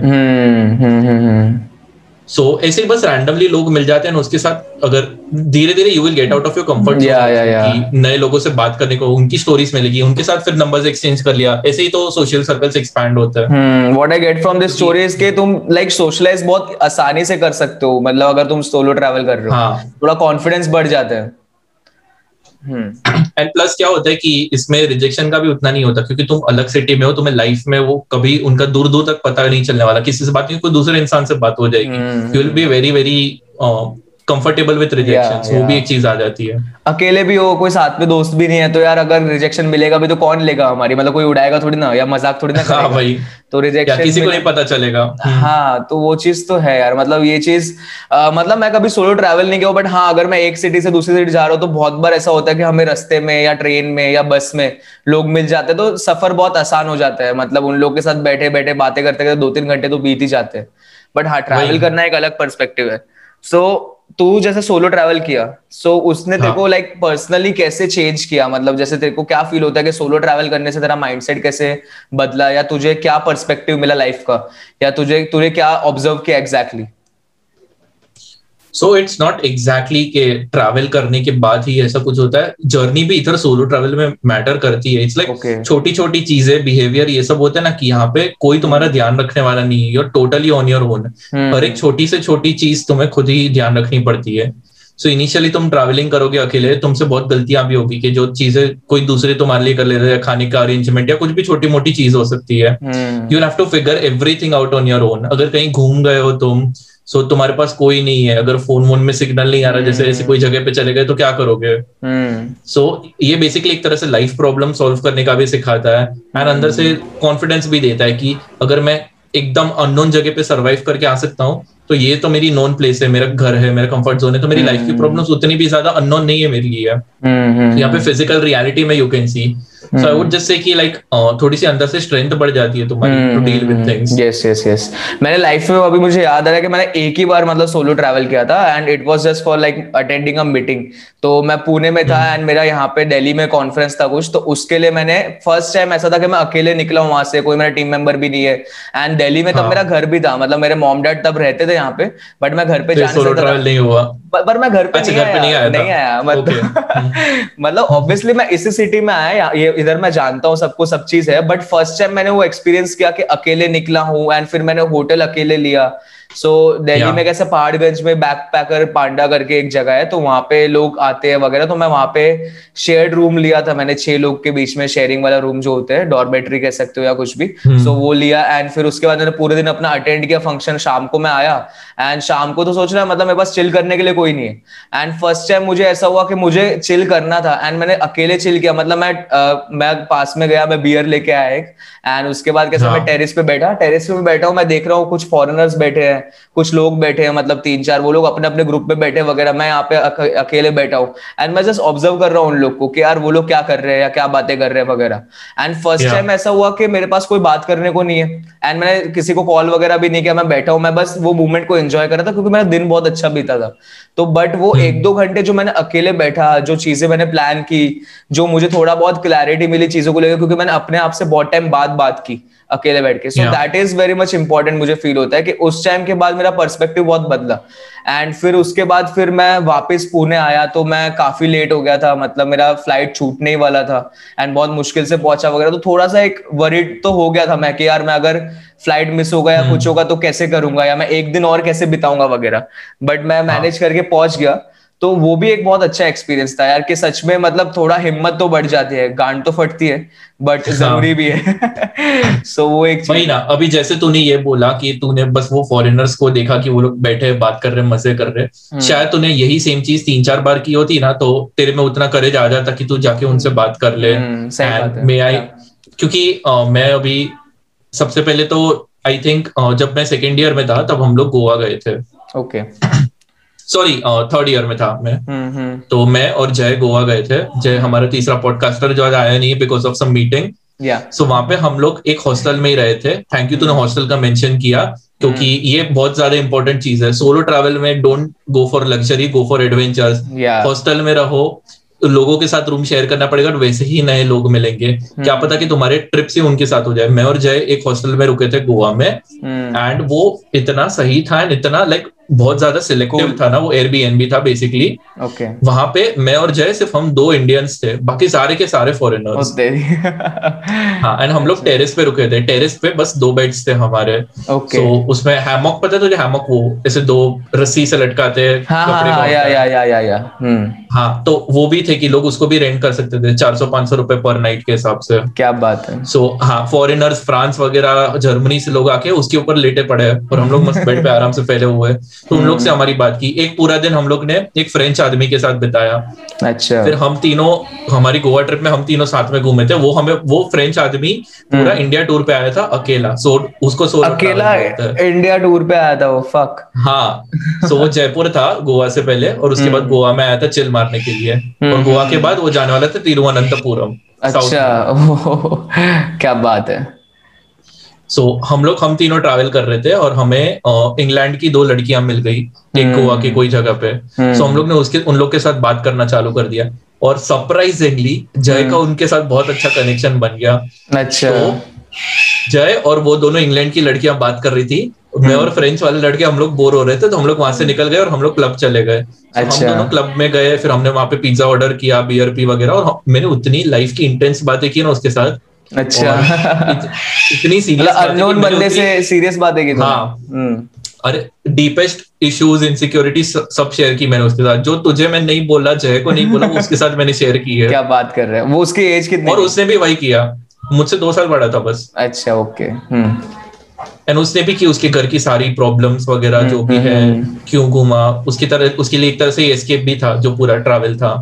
सो so, ऐसे बस रैंडमली लोग मिल जाते हैं उसके साथ अगर धीरे धीरे you will get out of your comfort नए लोगों से बात करने को उनकी स्टोरीज मिलेगी उनके साथ फिर नंबर्स एक्सचेंज कर लिया ऐसे ही तो सोशल सर्कल्स एक्सपैंड होता है। What I get from this stories के तुम लाइक सोशलाइज बहुत आसानी से कर सकते हो मतलब अगर तुम सोलो ट्रैवल कर रहे हो हाँ. थोड़ा कॉन्फिडेंस बढ़ जाता है। एंड प्लस क्या होता है कि इसमें रिजेक्शन का भी उतना नहीं होता क्योंकि तुम अलग सिटी में हो तुम्हें लाइफ में वो कभी उनका दूर दूर तक पता नहीं चलने वाला। किसी से बात नहीं कोई दूसरे इंसान से बात हो जाएगी। You will be very very comfortable with rejection वो भी एक चीज़ आ जाती है। अकेले भी हो कोई साथ में दोस्त भी नहीं है तो यार अगर रिजेक्शन मिलेगा भी तो कौन लेगा हमारी? मतलब कोई उड़ाएगा थोड़ी ना या मज़ाक थोड़ी ना हाँ हाँ भाई तो रिजेक्शन किसी को नहीं पता चलेगा। हाँ तो वो चीज़ तो है यार मतलब ये चीज़ मतलब मैं कभी सोलो ट्रैवल नहीं किया बट हाँ अगर मैं एक सिटी से दूसरी सिटी जा रहा हूँ तो बहुत बार ऐसा होता है कि हमें रस्ते में या ट्रेन में या बस में लोग मिल जाते हैं तो सफ़र बहुत आसान हो जाता है। मतलब उन लोग के साथ बैठे बैठे बातें करते करते दो तीन घंटे तो बीत ही जाते हैं। बट हाँ ट्रैवल करना एक अलग परस्पेक्टिव है। सो तू जैसे सोलो ट्रैवल किया सो so उसने हाँ. तेरे को लाइक पर्सनली कैसे चेंज किया मतलब जैसे तेरे को क्या फील होता है कि सोलो ट्रैवल करने से तेरा माइंडसेट कैसे बदला या तुझे क्या पर्सपेक्टिव मिला लाइफ का या तुझे तुझे क्या ऑब्ज़र्व किया exactly exactly? So it's not exactly के ट्रैवल करने के बाद ही ऐसा कुछ होता है। जर्नी भी इधर सोलो ट्रैवल में मैटर करती है। इट्स लाइक like छोटी छोटी चीज़ें बिहेवियर ये सब होता है ना कि यहाँ पे कोई तुम्हारा. ध्यान रखने वाला नहीं है। You're totally on your own हर एक छोटी से छोटी चीज़ तुम्हें खुद ही ध्यान रखनी पड़ती है। सो so इनिशियली तुम ट्रैवलिंग करोगे अकेले तुमसे बहुत गलतियाँ भी होगी कि जो चीज़ें कोई दूसरे तुम्हारे लिए कर ले रहे हैं खाने का अरेंजमेंट या कुछ भी छोटी मोटी चीज़ हो सकती है। You have to figure everything out on your own अगर कहीं घूम गए हो तुम सो so, तुम्हारे पास कोई नहीं है अगर फ़ोन वोन में सिग्नल नहीं आ रहा जैसे ऐसे कोई हम्म। जगह पे चले गए तो क्या करोगे सो हम्म। so, ये बेसिकली एक तरह से लाइफ प्रॉब्लम सॉल्व करने का भी सिखाता है एंड अंदर से कॉन्फिडेंस भी देता है कि अगर मैं एकदम अननोन जगह पे सरवाइव करके आ सकता हूँ तो ये तो मेरी नॉन प्लेस है मेरा घर है मेरा कंफर्ट जोन है तो मेरी लाइफ की प्रॉब्लम्स हम्म। उतनी भी ज़्यादा अननोन नहीं है मेरे लिए यहाँ पे फ़िज़िकल रियलिटी में you can see so I would just say कि लाइक थोड़ी सी अंदर से स्ट्रेंथ बढ़ जाती है तुम्हारी to deal with things yes yes yes मैंने लाइफ में अभी मुझे याद आ रहा है कि मैंने एक ही बार मतलब सोलो ट्रैवल किया था and it was just for like attending a meeting तो मैं पुणे में था एंड hmm. मेरा यहाँ पे दिल्ली में कॉन्फ्रेंस था कुछ तो उसके लिए मैंने फ़र्स्ट टाइम ऐसा था कि मैं अकेले निकला हूँ वहाँ से कोई मेरा टीम मेंबर भी नहीं है. एंड दिल्ली में तब हाँ. मेरा घर भी था मतलब मेरे मॉम डैड तब रहते थे यहाँ पे बट मैं घर पे तो सकता नहीं हुआ. पर मैं घर पे अच्छा, नहीं, आया, नहीं आया नहीं आया मतलब मतलब ऑब्वियसली मैं इसी सिटी में आया ये इधर मैं जानता हूँ, सबको सब चीज़ है बट फ़र्स्ट टाइम मैंने वो एक्सपीरियंस किया कि अकेले निकला हूँ एंड फिर मैंने होटल अकेले लिया। सो so, दिल्ली में कैसे पहाड़गंज में बैक पैकर पांडा करके एक जगह है तो वहाँ पे लोग आते हैं वगैरह तो मैं वहाँ पे शेयर्ड रूम लिया था मैंने छह लोग के बीच में शेयरिंग वाला रूम जो होते हैं डॉर्मेट्री कह सकते हो या कुछ भी। सो hmm. so, वो लिया एंड फिर उसके बाद मैंने पूरे दिन अपना अटेंड किया फ़ंक्शन शाम को मैं आया। एंड शाम को तो सोच रहा मतलब मेरे पास चिल करने के लिए कोई नहीं है। एंड फ़र्स्ट टाइम मुझे ऐसा हुआ कि मुझे चिल करना था। एंड मैंने अकेले चिल किया मतलब मैं मैं पास में गया मैं बियर लेके आया एक। एंड उसके बाद कैसे हाँ. मैं टेरिस पे बैठा। टेरिस पे बैठा हूँ मैं देख रहा हूँ कुछ फॉरनर्स बैठे हैं। हैं कुछ लोग बैठे हैं मतलब तीन चार वो लोग अपने अपने ग्रुप में बैठे वगैरह मैं यहाँ पे अकेले बैठा हूँ। एंड मैं जस्ट ऑब्ज़र्व कर रहा हूँ उन लोग को कि यार वो लोग क्या कर रहे हैं या क्या बातें कर रहे हैं वगैरह। एंड फ़र्स्ट टाइम ऐसा हुआ कि मेरे पास कोई बात करने को नहीं है। एंड मैंने किसी को कॉल वगैरह भी नहीं किया मैं बैठा हूँ मैं बस वो मूवमेंट को एंजॉय कर रहा था क्योंकि मेरा दिन बहुत अच्छा बीता था। तो बट वो hmm. एक दो घंटे जो मैंने अकेले बैठा जो चीज़ें मैंने प्लान की जो मुझे थोड़ा बहुत क्लैरिटी मिली चीज़ों को लेकर क्योंकि मैंने अपने आप से बहुत टाइम बाद बात की। अकेले बैठ के। So that is very much important मुझे फील होता है कि उस टाइम के बाद मेरा पर्सपेक्टिव बहुत बदला। एंड फिर उसके बाद फिर मैं वापस पुणे आया तो मैं काफ़ी लेट हो गया था मतलब मेरा फ़्लाइट छूटने ही वाला था। एंड बहुत मुश्किल से पहुँचा वगैरह। तो थोड़ा सा एक वरिड तो हो गया था मैं कि यार मैं अगर फ़्लाइट मिस होगा या hmm. कुछ होगा तो कैसे करूँगा या मैं एक दिन और कैसे बिताऊँगा वगैरह। बट मैं मैनेज हाँ. करके पहुँच गया। तो वो भी एक बहुत अच्छा एक्सपीरियंस था यार कि सच में मतलब थोड़ा हिम्मत तो बढ़ जाती है गांड तो फटती है बट हाँ. ज़रूरी भी है। सो so, वो एक वही ना अभी जैसे तूने ये बोला कि तूने बस वो फॉरेनर्स को देखा कि वो लोग बैठे बात कर रहे मज़े कर रहे हम्म। शायद तूने यही सेम चीज़ तीन चार बार की होती ना तो तेरे में उतना करेज आ जाता कि तू जाके उनसे बात कर ले। मे आई क्योंकि मैं अभी सबसे पहले तो आई थिंक जब मैं सेकेंड ईयर में था तब हम लोग गोवा गए थे। ओके सॉरी थर्ड ईयर में था मैं। हम्म, हम्म। तो मैं और जय गोवा गए थे। जय हमारा तीसरा पॉडकास्टर जो आज आया नहीं है because of some meeting so वहाँ पे हम लोग एक हॉस्टल में ही रहे थे। थैंक यू तूने हॉस्टल का मेंशन किया क्योंकि हम्म। ये बहुत ज़्यादा इंपॉर्टेंट चीज़ है। सोलो ट्रैवल में don't go for luxury go for adventures hostel में रहो लोगों के साथ रूम शेयर करना पड़ेगा वैसे ही नए लोग मिलेंगे। क्या पता कि तुम्हारे ट्रिप से उनके साथ हो जाए। मैं और जय एक हॉस्टल में रुके थे गोवा में। एंड वो इतना सही था एंड इतना लाइक बहुत ज़्यादा सिलेक्टिव था ना वो एयरबीएनबी था बेसिकली ओके okay. वहाँ पे मैं और जय सिर्फ़ हम दो इंडियंस थे बाकी सारे के सारे फॉरेनर्स हाँ एंड हम लोग टेरेस पे रुके थे। टेरेस पे बस दो बेड्स थे हमारे। Okay okay. so, उसमें हैमॉक पता है तुझे हैमॉक वो ऐसे दो रस्सी से लटकाते हाँ, हाँ, या, या, या, या, या, हम्म। हाँ तो वो भी थे कि लोग उसको भी रेंट कर सकते थे चार सौ पाँच सौ रुपए पर नाइट के हिसाब से। क्या बात है। सो so, हाँ फॉरेनर्स फ्रांस वगैरह जर्मनी से लोग आके उसके ऊपर लेटे पड़े और हम लोग मस्त बेड पे आराम से फैले हुए तो उन लोग से हमारी बात की। एक पूरा दिन हम लोग ने एक फ्रेंच आदमी के साथ बिताया। अच्छा। फिर हम तीनों हमारी गोवा ट्रिप में हम तीनों साथ में घूमे थे। वो हमें वो फ्रेंच आदमी पूरा इंडिया टूर पे आया था अकेला। सो उसको सो अकेला इंडिया टूर पे आया था वो फक हाँ। सो वो जयपुर था गोवा से पहले और उसके बाद गोवा में आया था चिल मारने के लिए। और गोवा के बाद वो जाने वाला था तिरुवनंतपुरम अच्छा क्या बात है। सो so, हम लोग हम तीनों ट्रैवल कर रहे थे और हमें इंग्लैंड की दो लड़कियाँ मिल गई एक गोवा की कोई जगह पे। सो so, हम लोग ने उसके उन लोग के साथ बात करना चालू कर दिया। और सरप्राइजिंगली जय का उनके साथ बहुत अच्छा कनेक्शन बन गया। अच्छा। तो जय और वो दोनों इंग्लैंड की लड़कियाँ बात कर रही थी। मैं और फ्रेंच वाले लड़के हम लोग बोर हो रहे थे तो हम लोग वहाँ से निकल गए और हम लोग क्लब चले गए। तो अच्छा। हम दोनों क्लब में गए फिर हमने वहाँ पे पिज्जा ऑर्डर किया बियर पी वगैरह और मैंने उतनी लाइफ की इंटेंस बातें की ना उसके साथ अच्छा। इतनी सीरियस अननोन मतलब बंदे से सीरियस बातें की हाँ। हम्म। अरे डीपेस्ट इश्यूज़ इनसिक्योरिटी सब शेयर की मैंने उसके साथ। जो तुझे मैं नहीं बोला जय को नहीं बोला उसके साथ मैंने शेयर की है। क्या बात कर रहे हैं? वो उसकी एज कितनी और उसने भी वही किया। मुझसे दो साल बड़ा था बस। अच्छा ओके हम्म। एंड उसने भी की उसके घर की सारी प्रॉब्लम्स वगैरह जो भी है। हम्म, हम्म, क्यों घूमा? उसकी तरह उसके लिए एक तरह से एस्केप भी था जो पूरा ट्रैवल था।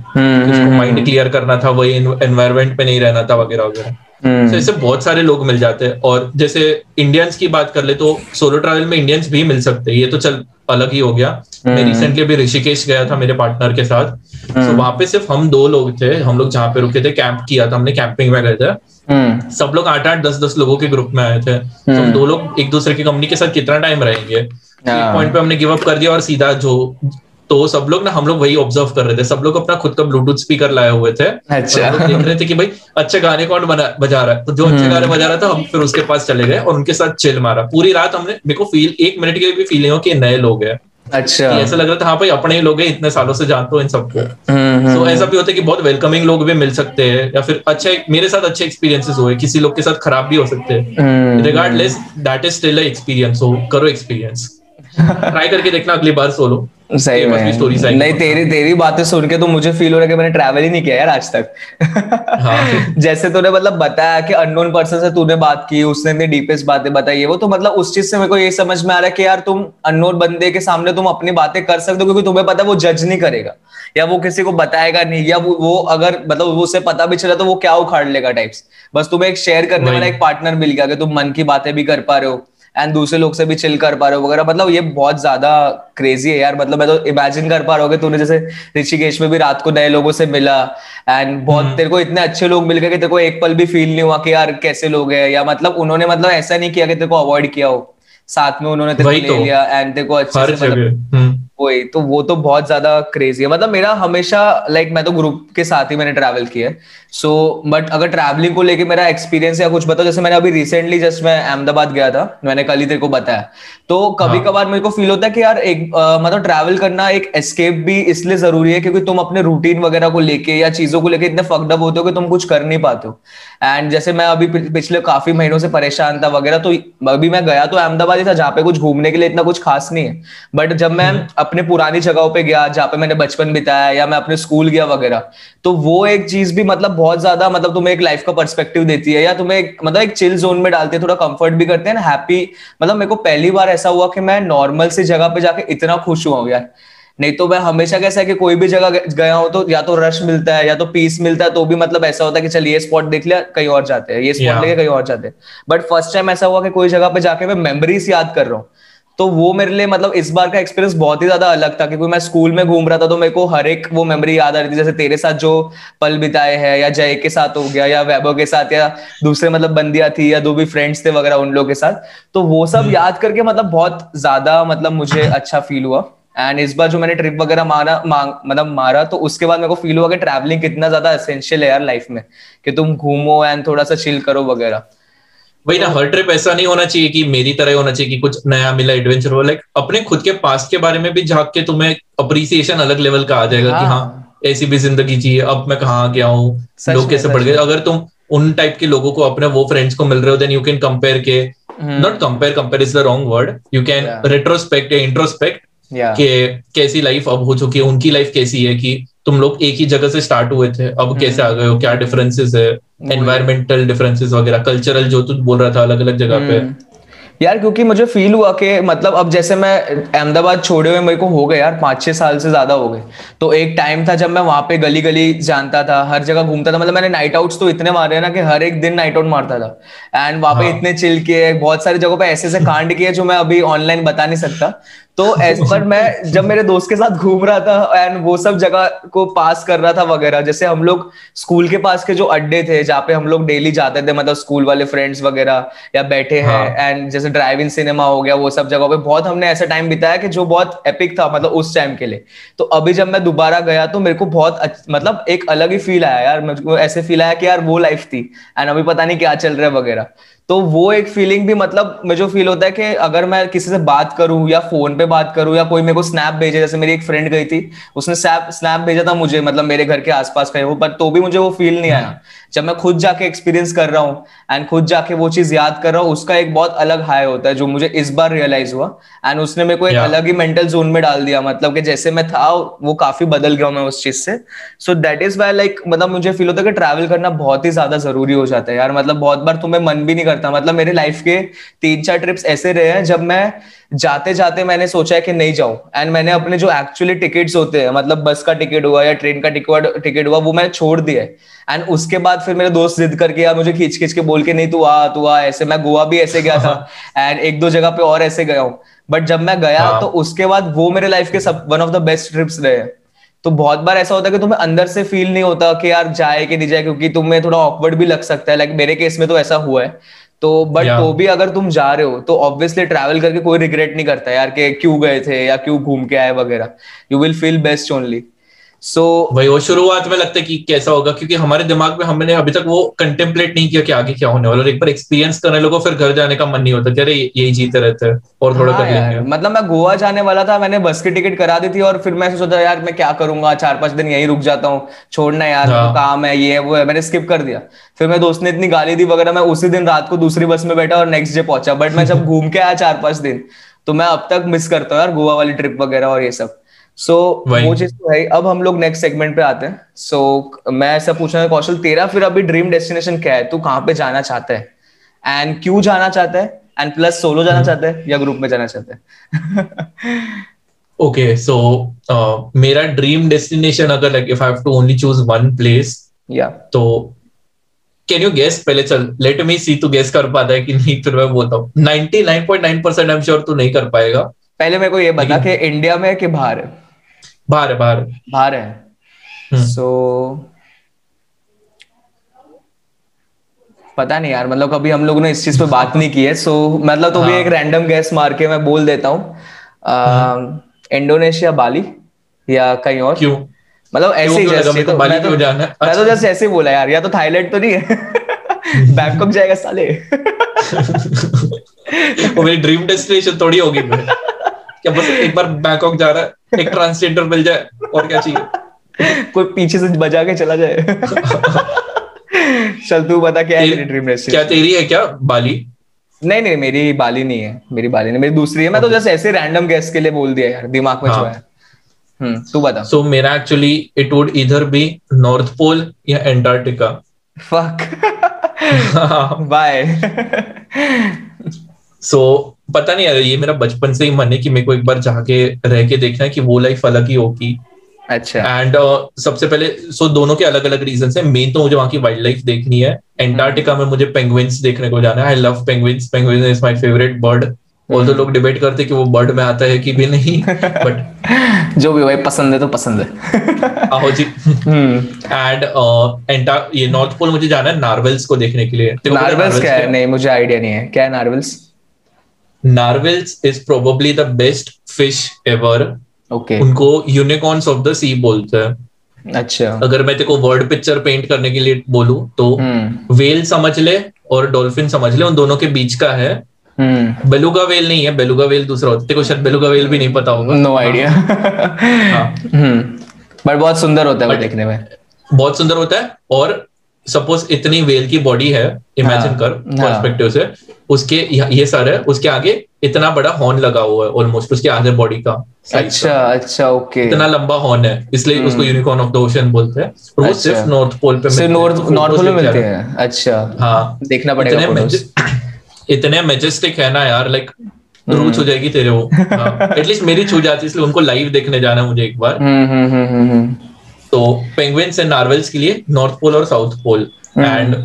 उसको माइंड क्लियर करना था वही एनवायरमेंट पे नहीं रहना था वगैरह वगैरह। तो ऐसे बहुत सारे लोग मिल जाते हैं। और जैसे इंडियंस की बात कर ले तो सोलो ट्रैवल में इंडियंस भी मिल सकते हैं। ये तो चल अलग ही हो गया। मैं रिसेंटली अभी ऋषिकेश गया था मेरे पार्टनर के साथ। तो वहाँ पे सिर्फ़ हम दो लोग थे। हम लोग जहाँ पे रुके थे कैंप किया था हमने कैंपिंग में गए थे। हम्म। सब लोग आठ आठ दस दस लोगों के ग्रुप में आए थे। तो हम दो लोग एक दूसरे की कंपनी के साथ कितना टाइम रहेंगे? पॉइंट हाँ। पे हमने गिव अप कर दिया और सीधा जो तो सब लोग ना हम लोग वही ऑब्ज़र्व कर रहे थे। सब लोग अपना खुद का ब्लूटूथ स्पीकर लाए हुए थे। अच्छा। देख रहे थे कि भाई अच्छे गाने कौन बना बजा रहा है? तो जो अच्छे हम्म। गाने बजा रहा था हम फिर उसके पास चले गए और उनके साथ चिल मारा। पूरी रात हमने मेरे को फील एक मिनट के लिए भी फीलिंग हो कि नए लोग हैं। अच्छा। ऐसा लग रहा था हाँ भाई अपने ही लोग हैं इतने सालों से जानते हो इन सबको हम्म, तो ऐसा भी होता है कि बहुत वेलकमिंग लोग भी मिल सकते हैं या फिर अच्छे मेरे साथ अच्छे एक्सपीरियंसेस हुए किसी लोग के साथ खराब भी हो सकते हैं। Regardless that is still experience हो करो एक्सपीरियंस ट्राई करके देखना अगली बार सोलो सही में। नहीं तेरी तेरी बातें सुन के तो मुझे फील हो रहा है कि मैंने ट्रैवल ही नहीं किया यार आज तक। हाँ। जैसे तूने मतलब बताया कि अननोन पर्सन से तूने बात की उसने इतनी डीपेस्ट बातें बताई है वो तो मतलब उस चीज़ से मेरे को ये समझ में आ रहा है कि यार तुम अननोन बंदे के सामने तुम अपनी बातें कर सकते हो क्योंकि तुम्हें पता है वो जज नहीं करेगा। या वो किसी को बताएगा नहीं या वो, वो अगर मतलब उसे पता भी चला तो वो क्या उखाड़ लेगा टाइप्स बस तुम्हें एक शेयर करने वाला एक पार्टनर मिल गया कि तुम मन की बातें भी कर पा रहे हो। एंड दूसरे लोग से भी चिल कर पा रहे हो वगैरह मतलब ये बहुत ज़्यादा क्रेजी है यार मतलब मैं तो इमेजिन कर पा रहा हूँ तूने जैसे ऋषिकेश में भी रात को नए लोगों से मिला एंड बहुत हम्म। तेरे को इतने अच्छे लोग मिल गए कि तेरे को एक पल भी फील नहीं हुआ कि यार कैसे लोग हैं या मतलब उन्होंने मतलब ऐसा नहीं किया कि तेरे को अवॉइड किया हो साथ में उन्होंने तेरे को ले तो। लिया एंड तेरे को अच्छे से मतलब। वही तो वो तो बहुत ज़्यादा क्रेजी है। मतलब मेरा हमेशा लाइक मैं तो ग्रुप के साथ ही मैंने ट्रैवल किया है। सो बट अगर ट्रैवलिंग को लेके मेरा एक्सपीरियंस या कुछ बताओ जैसे मैंने अभी रिसेंटली जस्ट मैं अहमदाबाद गया था मैंने कल ही तेरे को बताया। तो कभी हाँ. कभार मेरे को फील होता है कि यार एक आ, मतलब ट्रैवल करना एक एस्केप भी इसलिए ज़रूरी है क्योंकि तुम अपने रूटीन वगैरह को लेके या चीज़ों को लेके इतने फकडअप होते हो कि तुम कुछ कर नहीं पाते हो। एंड जैसे मैं अभी पिछले काफ़ी महीनों से परेशान था वगैरह तो अभी मैं गया तो अहमदाबाद ही था जहाँ पे कुछ घूमने के लिए इतना कुछ खास नहीं है। बट जब मैं हम्म। अपने पुरानी जगहों पे गया जहाँ पे मैंने बचपन बिताया या मैं अपने स्कूल गया वगैरह तो वो एक चीज़ भी मतलब बहुत ज़्यादा मतलब तुम्हें एक लाइफ का पर्सपेक्टिव देती है या तुम्हें एक, मतलब एक चिल जोन में डालती है थोड़ा कंफर्ट भी करते हैं ना हैप्पी मतलब मेरे को पहली बार ऐसा हुआ कि मैं नॉर्मल सी जगह पे जाके इतना खुश हुआ हूँ यार। नहीं तो मैं हमेशा कैसा है कि कोई भी जगह गया हूँ तो या तो रश मिलता है या तो पीस मिलता है तो भी मतलब ऐसा होता है कि चल ये स्पॉट देख लिया कहीं और जाते हैं ये स्पॉट yeah. लेके कहीं और जाते हैं। बट फ़र्स्ट टाइम ऐसा हुआ कि कोई जगह पे जाके मैं मेमोरीज याद कर रहा हूँ। तो वो मेरे लिए मतलब इस बार का एक्सपीरियंस बहुत ही ज़्यादा अलग था क्योंकि मैं स्कूल में घूम रहा था तो मेरे को हर एक वो मेमोरी याद आ रही थी जैसे तेरे साथ जो पल बिताए हैं या जय के साथ हो गया या वैभव के साथ या दूसरे मतलब बंदिया थी या दो भी फ्रेंड्स थे वगैरह उन लोगों के साथ। तो वो सब हम्म। याद करके मतलब बहुत ज़्यादा मतलब मुझे अच्छा फील हुआ। एंड इस बार जो मैंने ट्रिप वगैरह मारा मतलब मारा तो उसके बाद मेरे को फील हुआ कि ट्रैवलिंग कितना ज़्यादा एसेंशियल है यार लाइफ में कि तुम घूमो एंड थोड़ा सा चिल करो वगैरह। वही ना हर ट्रिप ऐसा नहीं होना चाहिए कि मेरी तरह होना चाहिए कि कुछ नया मिला एडवेंचर हो। लाइक अपने खुद के पास के बारे में भी झाक के तुम्हें अप्रिसिएशन अलग लेवल का आ जाएगा हाँ. कि हाँ। ऐसी भी ज़िंदगी जी अब मैं कहाँ गया हूँ? लोग कैसे बढ़ गए? अगर तुम उन टाइप के लोगों को अपने वो फ्रेंड्स को मिल रहे हो देन यू कैन कंपेयर के। Not compare compare is the wrong word you can retrospect या इंट्रोस्पेक्ट कि कैसी लाइफ अब हो चुकी है उनकी लाइफ कैसी है कि तुम लोग एक ही जगह से स्टार्ट हुए थे अब hmm. कैसे आ गए हो क्या डिफरेंसेस है एनवायरमेंटल डिफरेंसेस वगैरह कल्चरल जो तू बोल रहा था अलग अलग जगह पे hmm. यार क्योंकि मुझे फील हुआ कि मतलब अब जैसे मैं अहमदाबाद छोड़े हुए मेरे को हो गए यार पाँच छह साल से ज़्यादा हो गए तो एक टाइम था जब मैं वहाँ पे गली गली जानता था हर जगह घूमता था मतलब मैंने नाइट आउट्स तो इतने मारे हैं ना कि हर एक दिन नाइट आउट मारता था एंड वहाँ पे हाँ. इतने चिल किए बहुत सारी जगहों पे ऐसे ऐसे कांड किए जो मैं अभी ऑनलाइन बता नहीं सकता तो एज पर मैं जब मेरे दोस्त के साथ घूम रहा था एंड वो सब जगह को पास कर रहा था वगैरह जैसे हम लोग स्कूल के पास के जो अड्डे थे जहाँ पे हम लोग डेली जाते थे मतलब स्कूल वाले फ्रेंड्स वगैरह या बैठे हैं एंड हाँ. जैसे ड्राइव इन सिनेमा हो गया वो सब जगह पे बहुत हमने ऐसा टाइम बिताया कि जो बहुत एपिक था मतलब उस टाइम के लिए तो अभी जब मैं दोबारा गया तो मेरे को बहुत मतलब एक अलग ही फील आया यार ऐसे फील आया कि यार वो लाइफ थी एंड अभी पता नहीं क्या चल रहा है वगैरह तो वो एक फीलिंग भी मतलब मुझे जो फील होता है कि अगर मैं किसी से बात करूँ या फ़ोन पे बात करूँ या कोई मेरे को स्नैप भेजे जैसे मेरी एक फ्रेंड गई थी उसने स्नैप स्नैप भेजा था मुझे मतलब मेरे घर के आसपास का वो पर तो भी मुझे वो फील नहीं आया। जब मैं खुद जाके एक्सपीरियंस कर रहा हूँ एंड खुद जाके वो चीज़ याद कर रहा हूँ उसका एक बहुत अलग हाई होता है जो मुझे इस बार रियलाइज़ हुआ। एंड उसने मेरे को एक अलग ही मेंटल जोन में डाल दिया मतलब कि जैसे मैं था वो काफ़ी बदल गया मैं उस चीज़ से। So that is why like मतलब मुझे फील होता है कि ट्रैवल करना बहुत ही ज़्यादा ज़रूरी हो जाता है यार मतलब बहुत बार तुम्हें मन भी नहीं करता मतलब मेरे लाइफ के तीन चार ट्रिप्स ऐसे रहे हैं जब मैं जाते जाते मैंने सोचा है कि नहीं जाऊँ। एंड मैंने अपने जो एक्चुअली टिकट्स होते हैं मतलब बस का टिकट हुआ या ट्रेन का टिकट टिकट हुआ वो मैंने छोड़ दिया एंड उसके बाद फिर मेरे दोस्त जिद करके यार मुझे खींच खींच के बोल के नहीं तू आ तू आ ऐसे मैं गोवा भी ऐसे गया था। एंड एक दो जगह पे और ऐसे गया हूँ। बट जब मैं गया हाँ। तो उसके बाद वो मेरे लाइफ के सब one of the best trips रहे। तो बहुत बार ऐसा होता है कि तुम्हें अंदर से फील नहीं होता कि यार जाए कि नहीं जाए क्योंकि तुम्हें थोड़ा ऑकवर्ड भी लग सकता है। लाइक मेरे केस में तो ऐसा हुआ है। तो बट तो भी अगर तुम जा रहे हो तो ऑब्वियसली ट्रैवल करके कोई रिग्रेट नहीं करता यार कि क्यों गए थे या क्यों घूम के आए वगैरह। You will feel best only so so, वही वो शुरुआत में लगता है कि कैसा होगा क्योंकि हमारे दिमाग में हमने अभी तक वो कंटेम्पलेट नहीं किया कि आगे क्या होने वाला और एक बार एक्सपीरियंस करने लोगों फिर घर जाने का मन नहीं होता कि अरे यही जीते रहते हैं और थोड़ा हाँ कर लेंगे मतलब मैं गोवा जाने वाला था मैंने बस की टिकट करा दी थी और फिर मैं सोचा यार मैं क्या करूँगा? चार पाँच दिन यहीं रुक जाता हूँ। छोड़ना यार हाँ. काम है ये है वो है। मैंने स्किप कर दिया। फिर मेरे दोस्त ने इतनी गाली दी वगैरह मैं उसी दिन रात को दूसरी बस में बैठा और नेक्स्ट डे पहुँचा। बट मैं जब घूम के आया चार पाँच दिन तो मैं अब तक मिस करता हूँ यार गोवा वाली ट्रिप वगैरह और ये सब। सो so, वो चीज़ तो है अब हम लोग नेक्स्ट सेगमेंट पे आते हैं। सो so, मैं ऐसा पूछना है कौशल तेरा फिर अभी ड्रीम डेस्टिनेशन क्या है? तू कहाँ पे जाना चाहता है? एंड क्यों जाना चाहता है? एंड प्लस सोलो जाना hmm. चाहता है या ग्रुप में जाना चाहता है? ओके सो मेरा ड्रीम डेस्टिनेशन अगर like if I have to only choose one place या तो कैन यू गेस पहले चल लेट मी सी तू गेस कर पाता है कि नहीं फिर मैं बोलता हूँ। Ninety nine point nine percent I am sure तू नहीं कर पाएगा। पहले मेरे को ये बता कि इंडिया में कि बाहर है? बाहर है बाहर बाहर है सो पता नहीं यार मतलब कभी हम लोगों ने इस चीज़ पे बात नहीं की है। सो मतलब तो भी एक रैंडम गैस मार के मैं बोल देता हूँ। इंडोनेशिया बाली या कहीं और। क्यों? मतलब ऐसे ही जैसे तो मैं तो, जाना? मैं तो जैसे अच्छा। ऐसे ही बोला यार या तो थाईलैंड तो नहीं है। बैंकॉक जाएगा साले। वो मेरी ड्रीम डेस्टिनेशन थोड़ी होगी। क्या बस एक बार बैंकॉक जा रहा है एक ट्रांसजेंडर मिल जाए और क्या चाहिए? कोई पीछे से बजा के चला जाए। चल तू बता क्या है तेरी ड्रीम क्या तेरी है क्या बाली? नहीं नहीं मेरी बाली नहीं है मेरी बाली नहीं मेरी दूसरी है। मैं तो जैसे ऐसे रैंडम गैस के लिए बोल दिया यार दिमाग में जो हाँ। है। हम्म तू बता। सो so, मेरा एक्चुअली इट वुड इधर बी नॉर्थ पोल या एंटार्क्टिका फक बाय सो पता नहीं यार ये मेरा बचपन से ही मन है कि मेरे को एक बार जाके रह के देखना है कि वो लाइफ अलग ही होगी। अच्छा। एंड uh, सबसे पहले सो so, दोनों के अलग अलग रीजन है। मेन तो मुझे वहाँ की वाइल्ड लाइफ देखनी है। एंटार्क्टिका में मुझे पेंगुइन्स देखने को जाना है। I love penguins penguin is my favourite bird और तो लोग डिबेट करते कि वो बर्ड में आता है कि भी नहीं बट जो भी भाई पसंद है तो पसंद है। आहो जी। एंड एंटा uh, ये नॉर्थ पोल मुझे जाना है नार्वेल्स को देखने के लिए। नार्वेल्स क्या है? नहीं मुझे आइडिया नहीं है। क्या है narwhals narwhals is probably the best fish ever okay उनको यूनिकॉर्न्स ऑफ़ द सी बोलते हैं। अच्छा। अगर मैं तेको वर्ड पिक्चर पेंट करने के लिए बोलूँ तो वेल हम्म। समझ ले और डॉल्फिन समझ ले उन दोनों के बीच का है। बेलुगा हम्म। वेल नहीं है बेलुगा वेल दूसरा होता है। शायद बेलुगा वेल भी नहीं पता होगा। नो आइडिया बट बहुत सुंदर होता है देखने में। बहुत सुंदर होता है और सपोज़ इतनी वेल की बॉडी है इमेजिन हाँ, कर पर्सपेक्टिव हाँ. से उसके ये सर है उसके आगे इतना बड़ा हॉर्न लगा हुआ है ऑलमोस्ट उसके आधे बॉडी का अच्छा का। अच्छा ओके इतना लंबा हॉर्न है इसलिए उसको यूनिकॉर्न ऑफ़ द ओशन बोलते हैं। और वो सिर्फ़ नॉर्थ पोल पे सिर्फ़ नॉर्थ नॉर्थ पोल में मिलते हैं। अच्छा। हाँ। देखना पड़ेगा इतने मेजेस्टिक है ना यार लाइक रूच हम्म। हो जाएगी तेरे वो। एटलीस्ट हाँ, मेरी छू जाती इसलिए उनको लाइव देखने जाना मुझे एक बार। हम्म, हम्म, तो पेंगुइन्स एंड नार्वेल्स के लिए नॉर्थ पोल और south pole and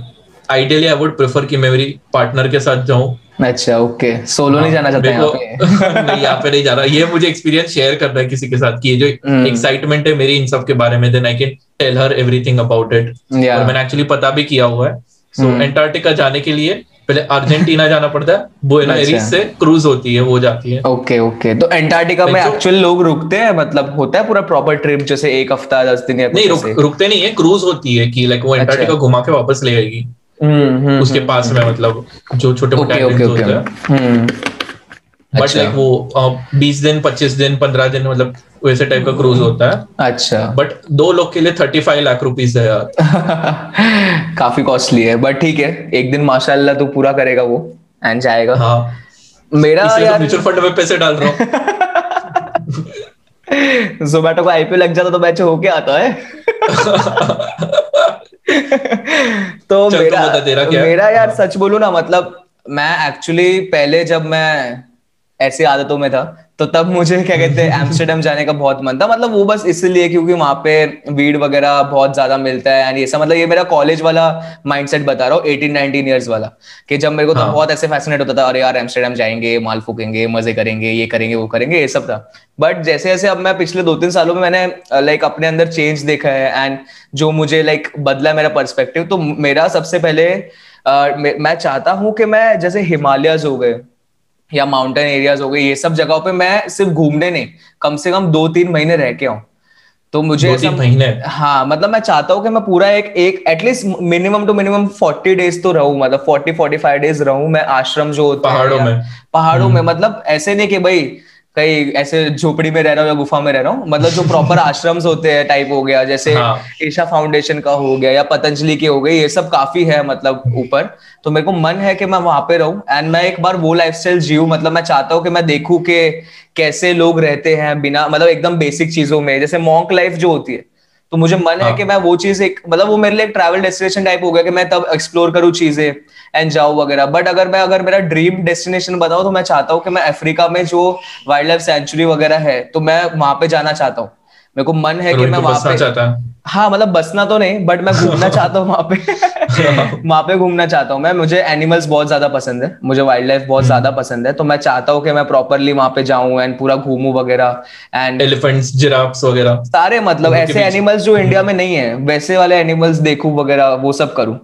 ideally I would prefer कि मैं मेरी पार्टनर के साथ जाऊँ. अच्छा ओके सोलो नहीं जाना चाहते यहाँ पे? नहीं यहाँ पे नहीं जा रहा ये मुझे एक्सपीरियंस शेयर करना है किसी के साथ कि ये जो एक्साइटमेंट है मेरी इन सब के बारे में then I can tell her everything about it और मैंने एक्चुअली पता भी किया हुआ है. सो एंटार्क्टिका जाने के लिए पहले अर्जेंटीना जाना पड़ता है बुएना एरिस अच्छा। से क्रूज होती है वो जाती है। Okay okay. तो एंटार्क्टिका में एक्चुअल लोग रुकते हैं मतलब होता है पूरा प्रॉपर ट्रिप जैसे एक हफ़्ता दस दिन या नहीं रुक, रुकते नहीं है क्रूज होती है कि लाइक वो एंटार्क्टिका अच्छा। घुमा के वापस ले आएगी। हम्म, हम्म, उसके हम्म, पास में मतलब जो छोटे मोटे होते हैं। बट लाइक वो बीस दिन पच्चीस दिन पंद्रह दिन मतलब वैसे टाइप का क्रूज होता है। अच्छा। बट दो लोग के लिए थर्टी फाइव लाख रुपीज़ है यार। काफ़ी कॉस्टली है बट ठीक है एक दिन माशाल्लाह तू पूरा करेगा वो एंड जाएगा। हाँ। मेरा तो यार म्यूचुअल फंड में पैसे डाल रहा हूँ। जोमेटो को आईपीओ लग जाता तो मैच होके आता है। तो मेरा तो मेरा यार सच बोलू ना मतलब मैं एक्चुअली पहले जब मैं ऐसी आदतों में था तो तब मुझे क्या कहते हैं एम्स्टरडेम जाने का बहुत मन था मतलब वो बस इसलिए क्योंकि वहाँ पे वीड वगैरह बहुत ज़्यादा मिलता है एंड ये सब मतलब ये मेरा कॉलेज वाला माइंडसेट बता रहा हूँ एटीन नाइनटीन ईयर्स वाला कि जब मेरे को हाँ. तो हाँ. बहुत ऐसे फैसिनेट होता था अरे यार एम्स्टरडेम जाएँगे माल फूकेंगे मज़े करेंगे ये करेंगे वो करेंगे ये सब था बट जैसे जैसे अब मैं पिछले दो तीन सालों में मैंने लाइक अपने अंदर चेंज देखा है एंड जो मुझे लाइक बदला मेरा पर्सपेक्टिव तो मेरा सबसे पहले मैं चाहता हूँ कि मैं जैसे हिमालयस हो गए या माउंटेन एरियाज़ हो गए ये सब जगहों पे मैं सिर्फ़ घूमने नहीं कम से कम दो तीन महीने रह के आऊँ। तो मुझे दो तीन महीने? हाँ मतलब मैं चाहता हूँ कि मैं पूरा एक एक at least minimum two minimum forty days तो रहू मतलब फोर्टी फोर्टी फाइव डेज़ रहू मैं आश्रम जो होता है पहाड़ों में। पहाड़ों में हम्म। मतलब ऐसे नहीं कि भाई कहीं ऐसे झोपड़ी में रह रहा हूँ या गुफा में रह रहा हूँ। मतलब जो प्रॉपर आश्रम्स होते हैं टाइप हो गया जैसे हाँ. ईशा फाउंडेशन का हो गया या पतंजलि के हो गए ये सब काफ़ी है मतलब ऊपर। तो मेरे को मन है कि मैं वहाँ पे रहूँ। एंड मैं एक बार वो लाइफ स्टाइल जीव मतलब मैं चाहता हूँ कि मैं देखूँ कि कैसे लोग रहते हैं बिना मतलब एकदम बेसिक चीज़ों में। जैसे मॉन्क लाइफ जो होती है तो मुझे मन हाँ. है। कि मैं वो चीज़ एक मतलब वो मेरे लिए एक ट्रैवल डेस्टिनेशन टाइप हो गया कि मैं तब एक्सप्लोर करूँ चीज़ें। एंड जाऊँ वगैरह। बट अगर मैं अगर मेरा ड्रीम डेस्टिनेशन बताऊँ तो मैं चाहता हूँ कि मैं अफ्रीका में जो वाइल्ड लाइफ सेंचुरी वगैरह है तो मैं वहाँ पे जाना चाहता हूँ। मेरे को मन है कि मैं वहाँ पे हाँ? मतलब बसना तो नहीं बट मैं घूमना चाहता हूँ वहाँ पे। वहाँ पे घूमना चाहता हूँ मैं। मुझे एनिमल्स बहुत ज़्यादा पसंद है। मुझे वाइल्ड लाइफ बहुत ज़्यादा पसंद है। तो मैं चाहता हूँ कि मैं प्रॉपरली वहाँ पे जाऊँ एंड पूरा घूमू वगैरह। एंड एलिफेंट्स जिराफ्स वगैरह। सारे मतलब ऐसे एनिमल्स जो इंडिया में नहीं है वैसे वाले एनिमल्स देखूँ वगैरह वो सब करूँ।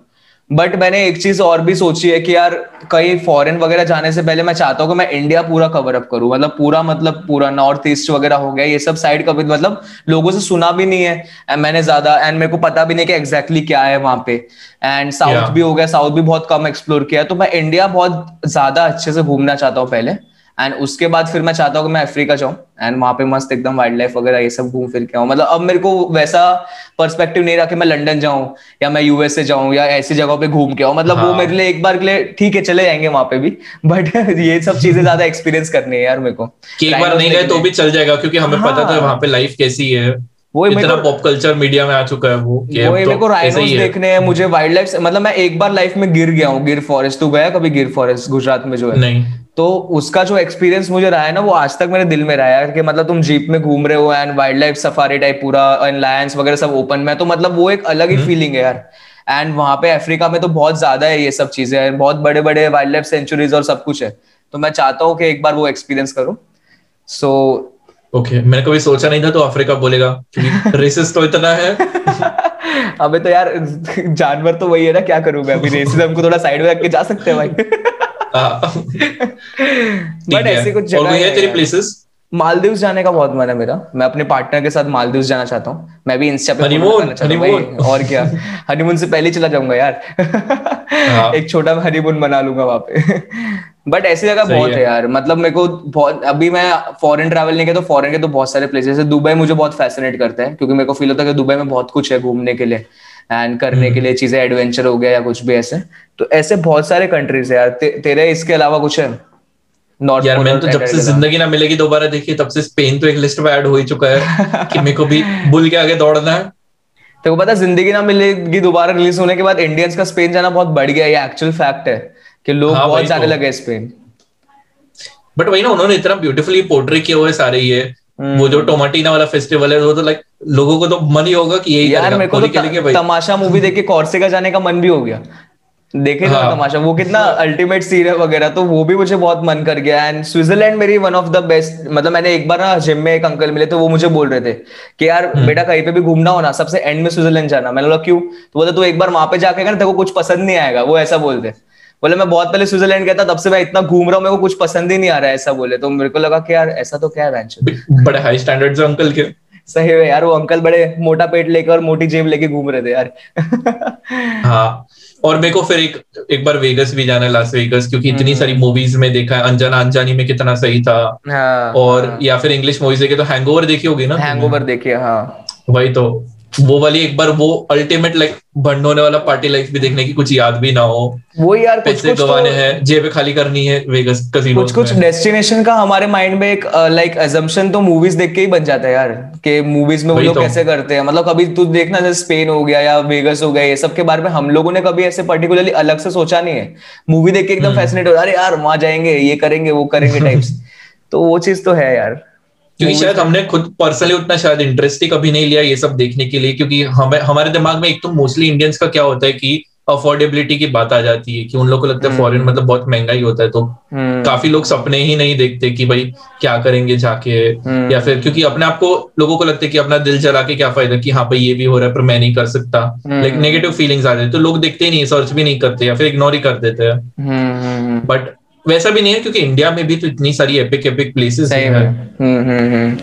बट मैंने एक चीज़ और भी सोची है कि यार कहीं फॉरेन वगैरह जाने से पहले मैं चाहता हूँ कि मैं इंडिया पूरा कवर अप करूँ। मतलब पूरा मतलब पूरा नॉर्थ ईस्ट वगैरह हो गया ये सब साइड कभी मतलब लोगों से सुना भी नहीं है। एंड मैंने ज़्यादा एंड मेरे को पता भी नहीं कि एग्जैक्टली exactly क्या है वहाँ पे। And south yeah. भी हो गया साउथ भी बहुत कम एक्सप्लोर किया तो मैं इंडिया बहुत ज़्यादा अच्छे से घूमना चाहता हूँ पहले। एंड उसके बाद फिर मैं चाहता हूँ कि मैं अफ्रीका जाऊँ। एंड वहाँ पे मस्त एकदम वाइल्ड लाइफ वगैरह ये सब घूम फिर के आऊँ। मतलब अब मेरे को वैसा पर्सपेक्टिव नहीं रहा कि मैं लंदन जाऊँ या मैं यूएसए जाऊँ या ऐसी जगह पे घूम के आऊँ। मतलब हाँ. वो मेरे लिए एक बार के लिए ठीक है चले जाएँगे वहाँ पे भी। बट ये सब चीज़ें ज़्यादा एक्सपीरियंस करनी है यार मेरे को। एक बार नहीं गए तो भी चल जाएगा क्योंकि हमें हाँ. पता था वहाँ पे लाइफ कैसी है। वो इतना पॉप कल्चर मीडिया में आ चुका है वो वो तो मेरे को राइनोस देखने हैं मुझे वाइल्ड लाइफ मतलब मैं एक बार लाइफ में गिर गया हूँ गिर फॉरेस्ट तू गया कभी गिर फॉरेस्ट गुजरात में जो है? नहीं। तो उसका जो एक्सपीरियंस मुझे रहा है ना वो आज तक मेरे दिल में रहा है कि मतलब तुम जीप में घूम रहे हो and wild life safari type पूरा एंड लायंस वगैरह सब ओपन में तो मतलब वो एक अलग ही फीलिंग हम्म। है यार। एंड वहाँ पे अफ्रीका में तो बहुत ज़्यादा है ये सब चीज़ें बहुत बड़े बड़े वाइल्ड लाइफ सेंचुरीज और सब कुछ है। तो मैं चाहता हूँ कि एक बार वो एक्सपीरियंस करूँ। सो ओके okay, मैंने कभी सोचा नहीं था तो अफ्रीका बोलेगा क्योंकि रेसिस तो इतना है। अबे तो यार जानवर तो वही है ना क्या करूँ मैं? अभी रेसिज्म को थोड़ा साइड में रख के जा सकते हैं भाई। बट ऐसे कुछ जगह है तेरी प्लेसेस मालदीव जाने का बहुत मन है मेरा। मैं अपने पार्टनर के साथ मालदीव जाना चाहता हूँ। मैं भी इंस्टा पे हनीमून हनीमून और क्या? हनीमून से पहले चला जाऊँगा यार। हाँ। एक छोटा हनीमून बना लूँगा वहाँ पे। बट ऐसी जगह बहुत है। यार। मतलब मेरे को बहुत अभी मैं फॉरेन ट्रैवल नहीं किया तो फॉरेन के तो बहुत सारे प्लेसेस है। दुबई मुझे बहुत फैसिनेट करता है क्योंकि मेरे को फील होता है कि दुबई में बहुत कुछ है घूमने के लिए एंड करने के हम्म। लिए चीज़ें एडवेंचर हो गया या कुछ भी ऐसे। तो ऐसे बहुत सारे कंट्रीज़ है यार। ते, तेरे इसके अलावा कुछ है? यार मैंने तो जब से ज़िंदगी ना मिलेगी दोबारा देखी तब से स्पेन तो एक लिस्ट में ऐड हो ही चुका है कि मेरे को भी बुल के आगे दौड़ना है। तो पता ज़िंदगी ना मिलेगी दोबारा रिलीज़ होने के बाद इंडियंस का स्पेन जाना बहुत बढ़ गया ये एक्चुअल फैक्ट है कि लोग हाँ बहुत जाने तो। लगे स्पेन बट वही ना उन्होंने इतना ब्यूटीफुली पोर्ट्रे किया हुआ है सारे ये। वो जो टोमाटीना वाला फेस्टिवल है वो तो लाइक लोगों को तो मन ही होगा कि यही यार मेरे को तो तमाशा मूवी देख के कॉर्सिका जाने का मन भी हो गया। देखे हाँ. तमाशा। वो कितना अल्टीमेट सीन है वगैरह तो वो भी मुझे बहुत मन कर गया। एंड स्विट्जरलैंड मेरी वन ऑफ़ द बेस्ट मतलब मैंने एक बार ना जिम में एक अंकल मिले तो वो मुझे बोल रहे थे कि यार हम्म। बेटा कहीं पे भी घूमना हो ना सबसे एंड में स्विट्जरलैंड जाना। मैंने बोला क्यों? तो बोला तू एक बार वहाँ पे जाके ना तेरे को कुछ पसंद नहीं आएगा। वो ऐसा बोलते। बोले मैं बहुत पहले स्विट्जरलैंड गया था तब से मैं इतना घूम रहा हूँ मेरे को कुछ पसंद ही नहीं आ रहा है ऐसा बोले। तो मेरे को लगा कि यार ऐसा तो क्या है। बड़े हाई स्टैंडर्ड अंकल के। सही है यार वो अंकल बड़े मोटा पेट लेकर और मोटी जेब लेके घूम रहे थे यार। हाँ और मेरे को फिर एक एक बार वेगस भी जाना है लास वेगस क्योंकि इतनी हम्म। सारी मूवीज़ में देखा है अनजाना अनजानी में कितना सही था। हाँ, और हाँ. या फिर इंग्लिश मूवीज़ देखे तो हैंगओवर देखी होगी ना? हैंगओवर देखिए हाँ। वही तो। वो वाली एक बार वो अल्टीमेट लाइक बंड होने वाला पार्टी लाइफ भी देखने की कुछ याद भी ना हो। वो यार पैसे गवाने तो, हैं जेब खाली करनी है वेगस कसिनो कुछ कुछ डेस्टिनेशन का हमारे माइंड में एक लाइक एजम्पशन तो मूवीज़ देख के ही बन जाता है यार कि मूवीज़ में वो लोग तो। कैसे करते हैं। मतलब कभी तू देखना जैसे स्पेन हो गया या वेगस हो गया ये सब के बारे में हम लोगों ने कभी ऐसे पर्टिकुलरली अलग से सोचा नहीं है। मूवी देख के एकदम फैसिनेट हम्म। हो अरे यार वहाँ जाएँगे ये करेंगे वो करेंगे टाइप्स तो वो चीज़ तो है यार। क्योंकि शायद हमने खुद पर्सनली उतना शायद इंटरेस्ट ही कभी नहीं लिया ये सब देखने के लिए क्योंकि हमें हमारे दिमाग में एक तो मोस्टली इंडियंस का क्या होता है कि अफोर्डेबिलिटी की बात आ जाती है कि उन लोग को लगता है फॉरेन हम्म। मतलब बहुत महँगा ही होता है तो हम्म। काफ़ी लोग सपने ही नहीं देखते कि भाई क्या करेंगे जाके हम्म। या फिर क्योंकि अपने आप को लोगों को लगता है कि अपना दिल चला के क्या फ़ायदा कि हाँ भाई ये भी हो रहा है पर मैं नहीं कर सकता लाइक नेगेटिव फीलिंग्स आ जाती है तो लोग देखते ही नहीं सर्च भी नहीं करते या फिर इग्नोर ही कर देते हैं बट वैसा भी नहीं है क्योंकि इंडिया में भी तो इतनी सारी एपिक एपिक प्लेसेस हैं हम्म, हम्म, हम्म।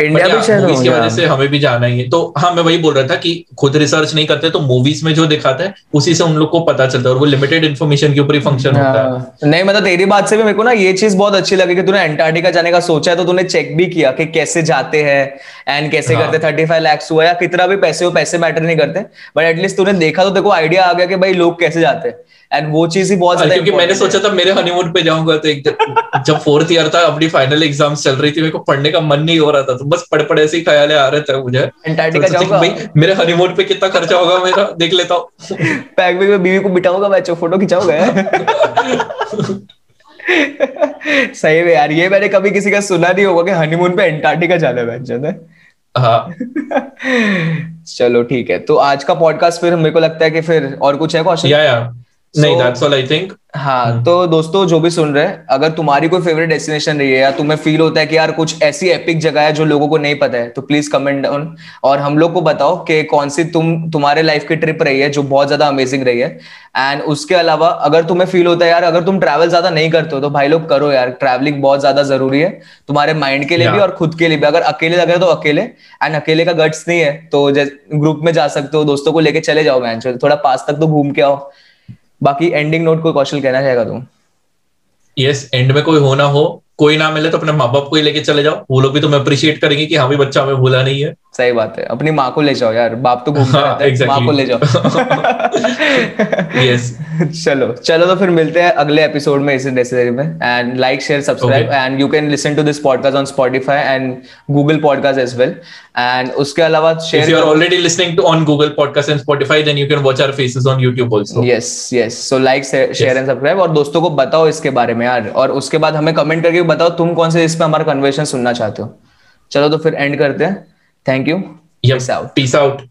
इंडिया भी शायद मूवीज़ की वजह से हमें भी जाना ही है। तो हाँ मैं वही बोल रहा था कि खुद रिसर्च नहीं करते तो मूवीज़ में जो दिखाता है उसी से उन लोग को पता चलता है और वो लिमिटेड इन्फॉर्मेशन के ऊपर ही फ़ंक्शन होता है। हाँ। नहीं मतलब तेरी बात से भी मेरे को ना ये चीज़ बहुत अच्छी लगी कि तूने एंटार्क्टिका जाने का सोचा है तो तूने चेक भी किया कि कैसे जाते हैं एंड कैसे हाँ. करते थर्टी फाइव लैक्स हुआ या कितना भी पैसे हो पैसे मैटर नहीं करते। बट एटलीस्ट तूने देखा तो देखो आइडिया आ गया कि भाई लोग कैसे जाते हैं। एंड वो चीज़ ही बहुत ज़्यादा क्योंकि मैंने सोचा था मेरे हनीमून पे जाऊँगा तो एक जब फोर्थ ईयर था अपनी फाइनल एग्ज़ाम्स चल रही थी मेरे को पढ़ने का मन नहीं हो रहा था तो बस पढ़ पढ़े ऐसे ही ख्याल आ रहे थे मुझे। एंटार्क्टिका तो जाऊँगा। भाई मेरे हनीमून पे कितना खर्चा होगा मेरा? देख लेता हूँ। पैक बैग में बीवी को बिठाऊँगा मैं फ़ोटो खिंचाऊँगा सही में यार ये मैंने कभी किसी का सुना नहीं होगा कि हनीमून पे एंटार्क्टिका जाना है हाँ। चलो ठीक है तो आज का पॉडकास्ट फिर मेरे को लगता है कि फिर और कुछ है क्वेश्चन या या। नहीं दैट्स ऑल आई थिंक हाँ hmm. तो दोस्तों जो भी सुन रहे हैं अगर तुम्हारी कोई फेवरेट डेस्टिनेशन रही है या तुम्हें फील होता है कि यार कुछ ऐसी एपिक जगह है जो लोगों को नहीं पता है तो प्लीज़ कमेंट डाउन और हम लोग को बताओ कि कौन सी तुम तुम्हारे लाइफ की ट्रिप रही है जो बहुत ज़्यादा अमेजिंग रही है. एंड उसके अलावा अगर तुम्हें फील होता है यार अगर तुम ट्रैवल ज़्यादा नहीं करते हो तो भाई लोग करो यार ट्रैवलिंग बहुत ज़्यादा ज़रूरी है तुम्हारे माइंड के लिए भी और खुद के लिए भी. अगर अकेले लग रहे तो अकेले एंड अकेले का गट्स नहीं है तो ग्रुप में जा सकते हो दोस्तों को लेके चले जाओ मैं थोड़ा पास तक तो घूम के आओ. बाकी एंडिंग नोट कोई कौशल कहना चाहेगा तुम? यस एंड में कोई होना हो, कोई ना मिले तो अपने माँ बाप को ही लेके चले जाओ। वो लोग भी तुम्हें अप्रिशिएट करेंगे कि हाँ भी बच्चा हमें भूला नहीं है। सही बात है। अपनी माँ को ले जाओ यार बाप तो घूमता हाँ, रहता है माँ को ले जाओ। यस चलो चलो तो फिर मिलते हैं अगले एपिसोड में इसी नेसेसरी में। And like share subscribe and you can listen to this podcast on Spotify and Google podcast as well and उसके अलावा share you are already listening to on Google podcast and Spotify then you can watch our faces on YouTube also yes yes so like share and subscribe और दोस्तों को बताओ इसके बारे में यार। और उसके बाद हमें कमेंट करके बताओ तुम कौन से इस पे हमारा कन्वर्सेशन सुनना चाहते हो। चलो तो फिर एंड करते हैं। Thank you Peace out. Peace out.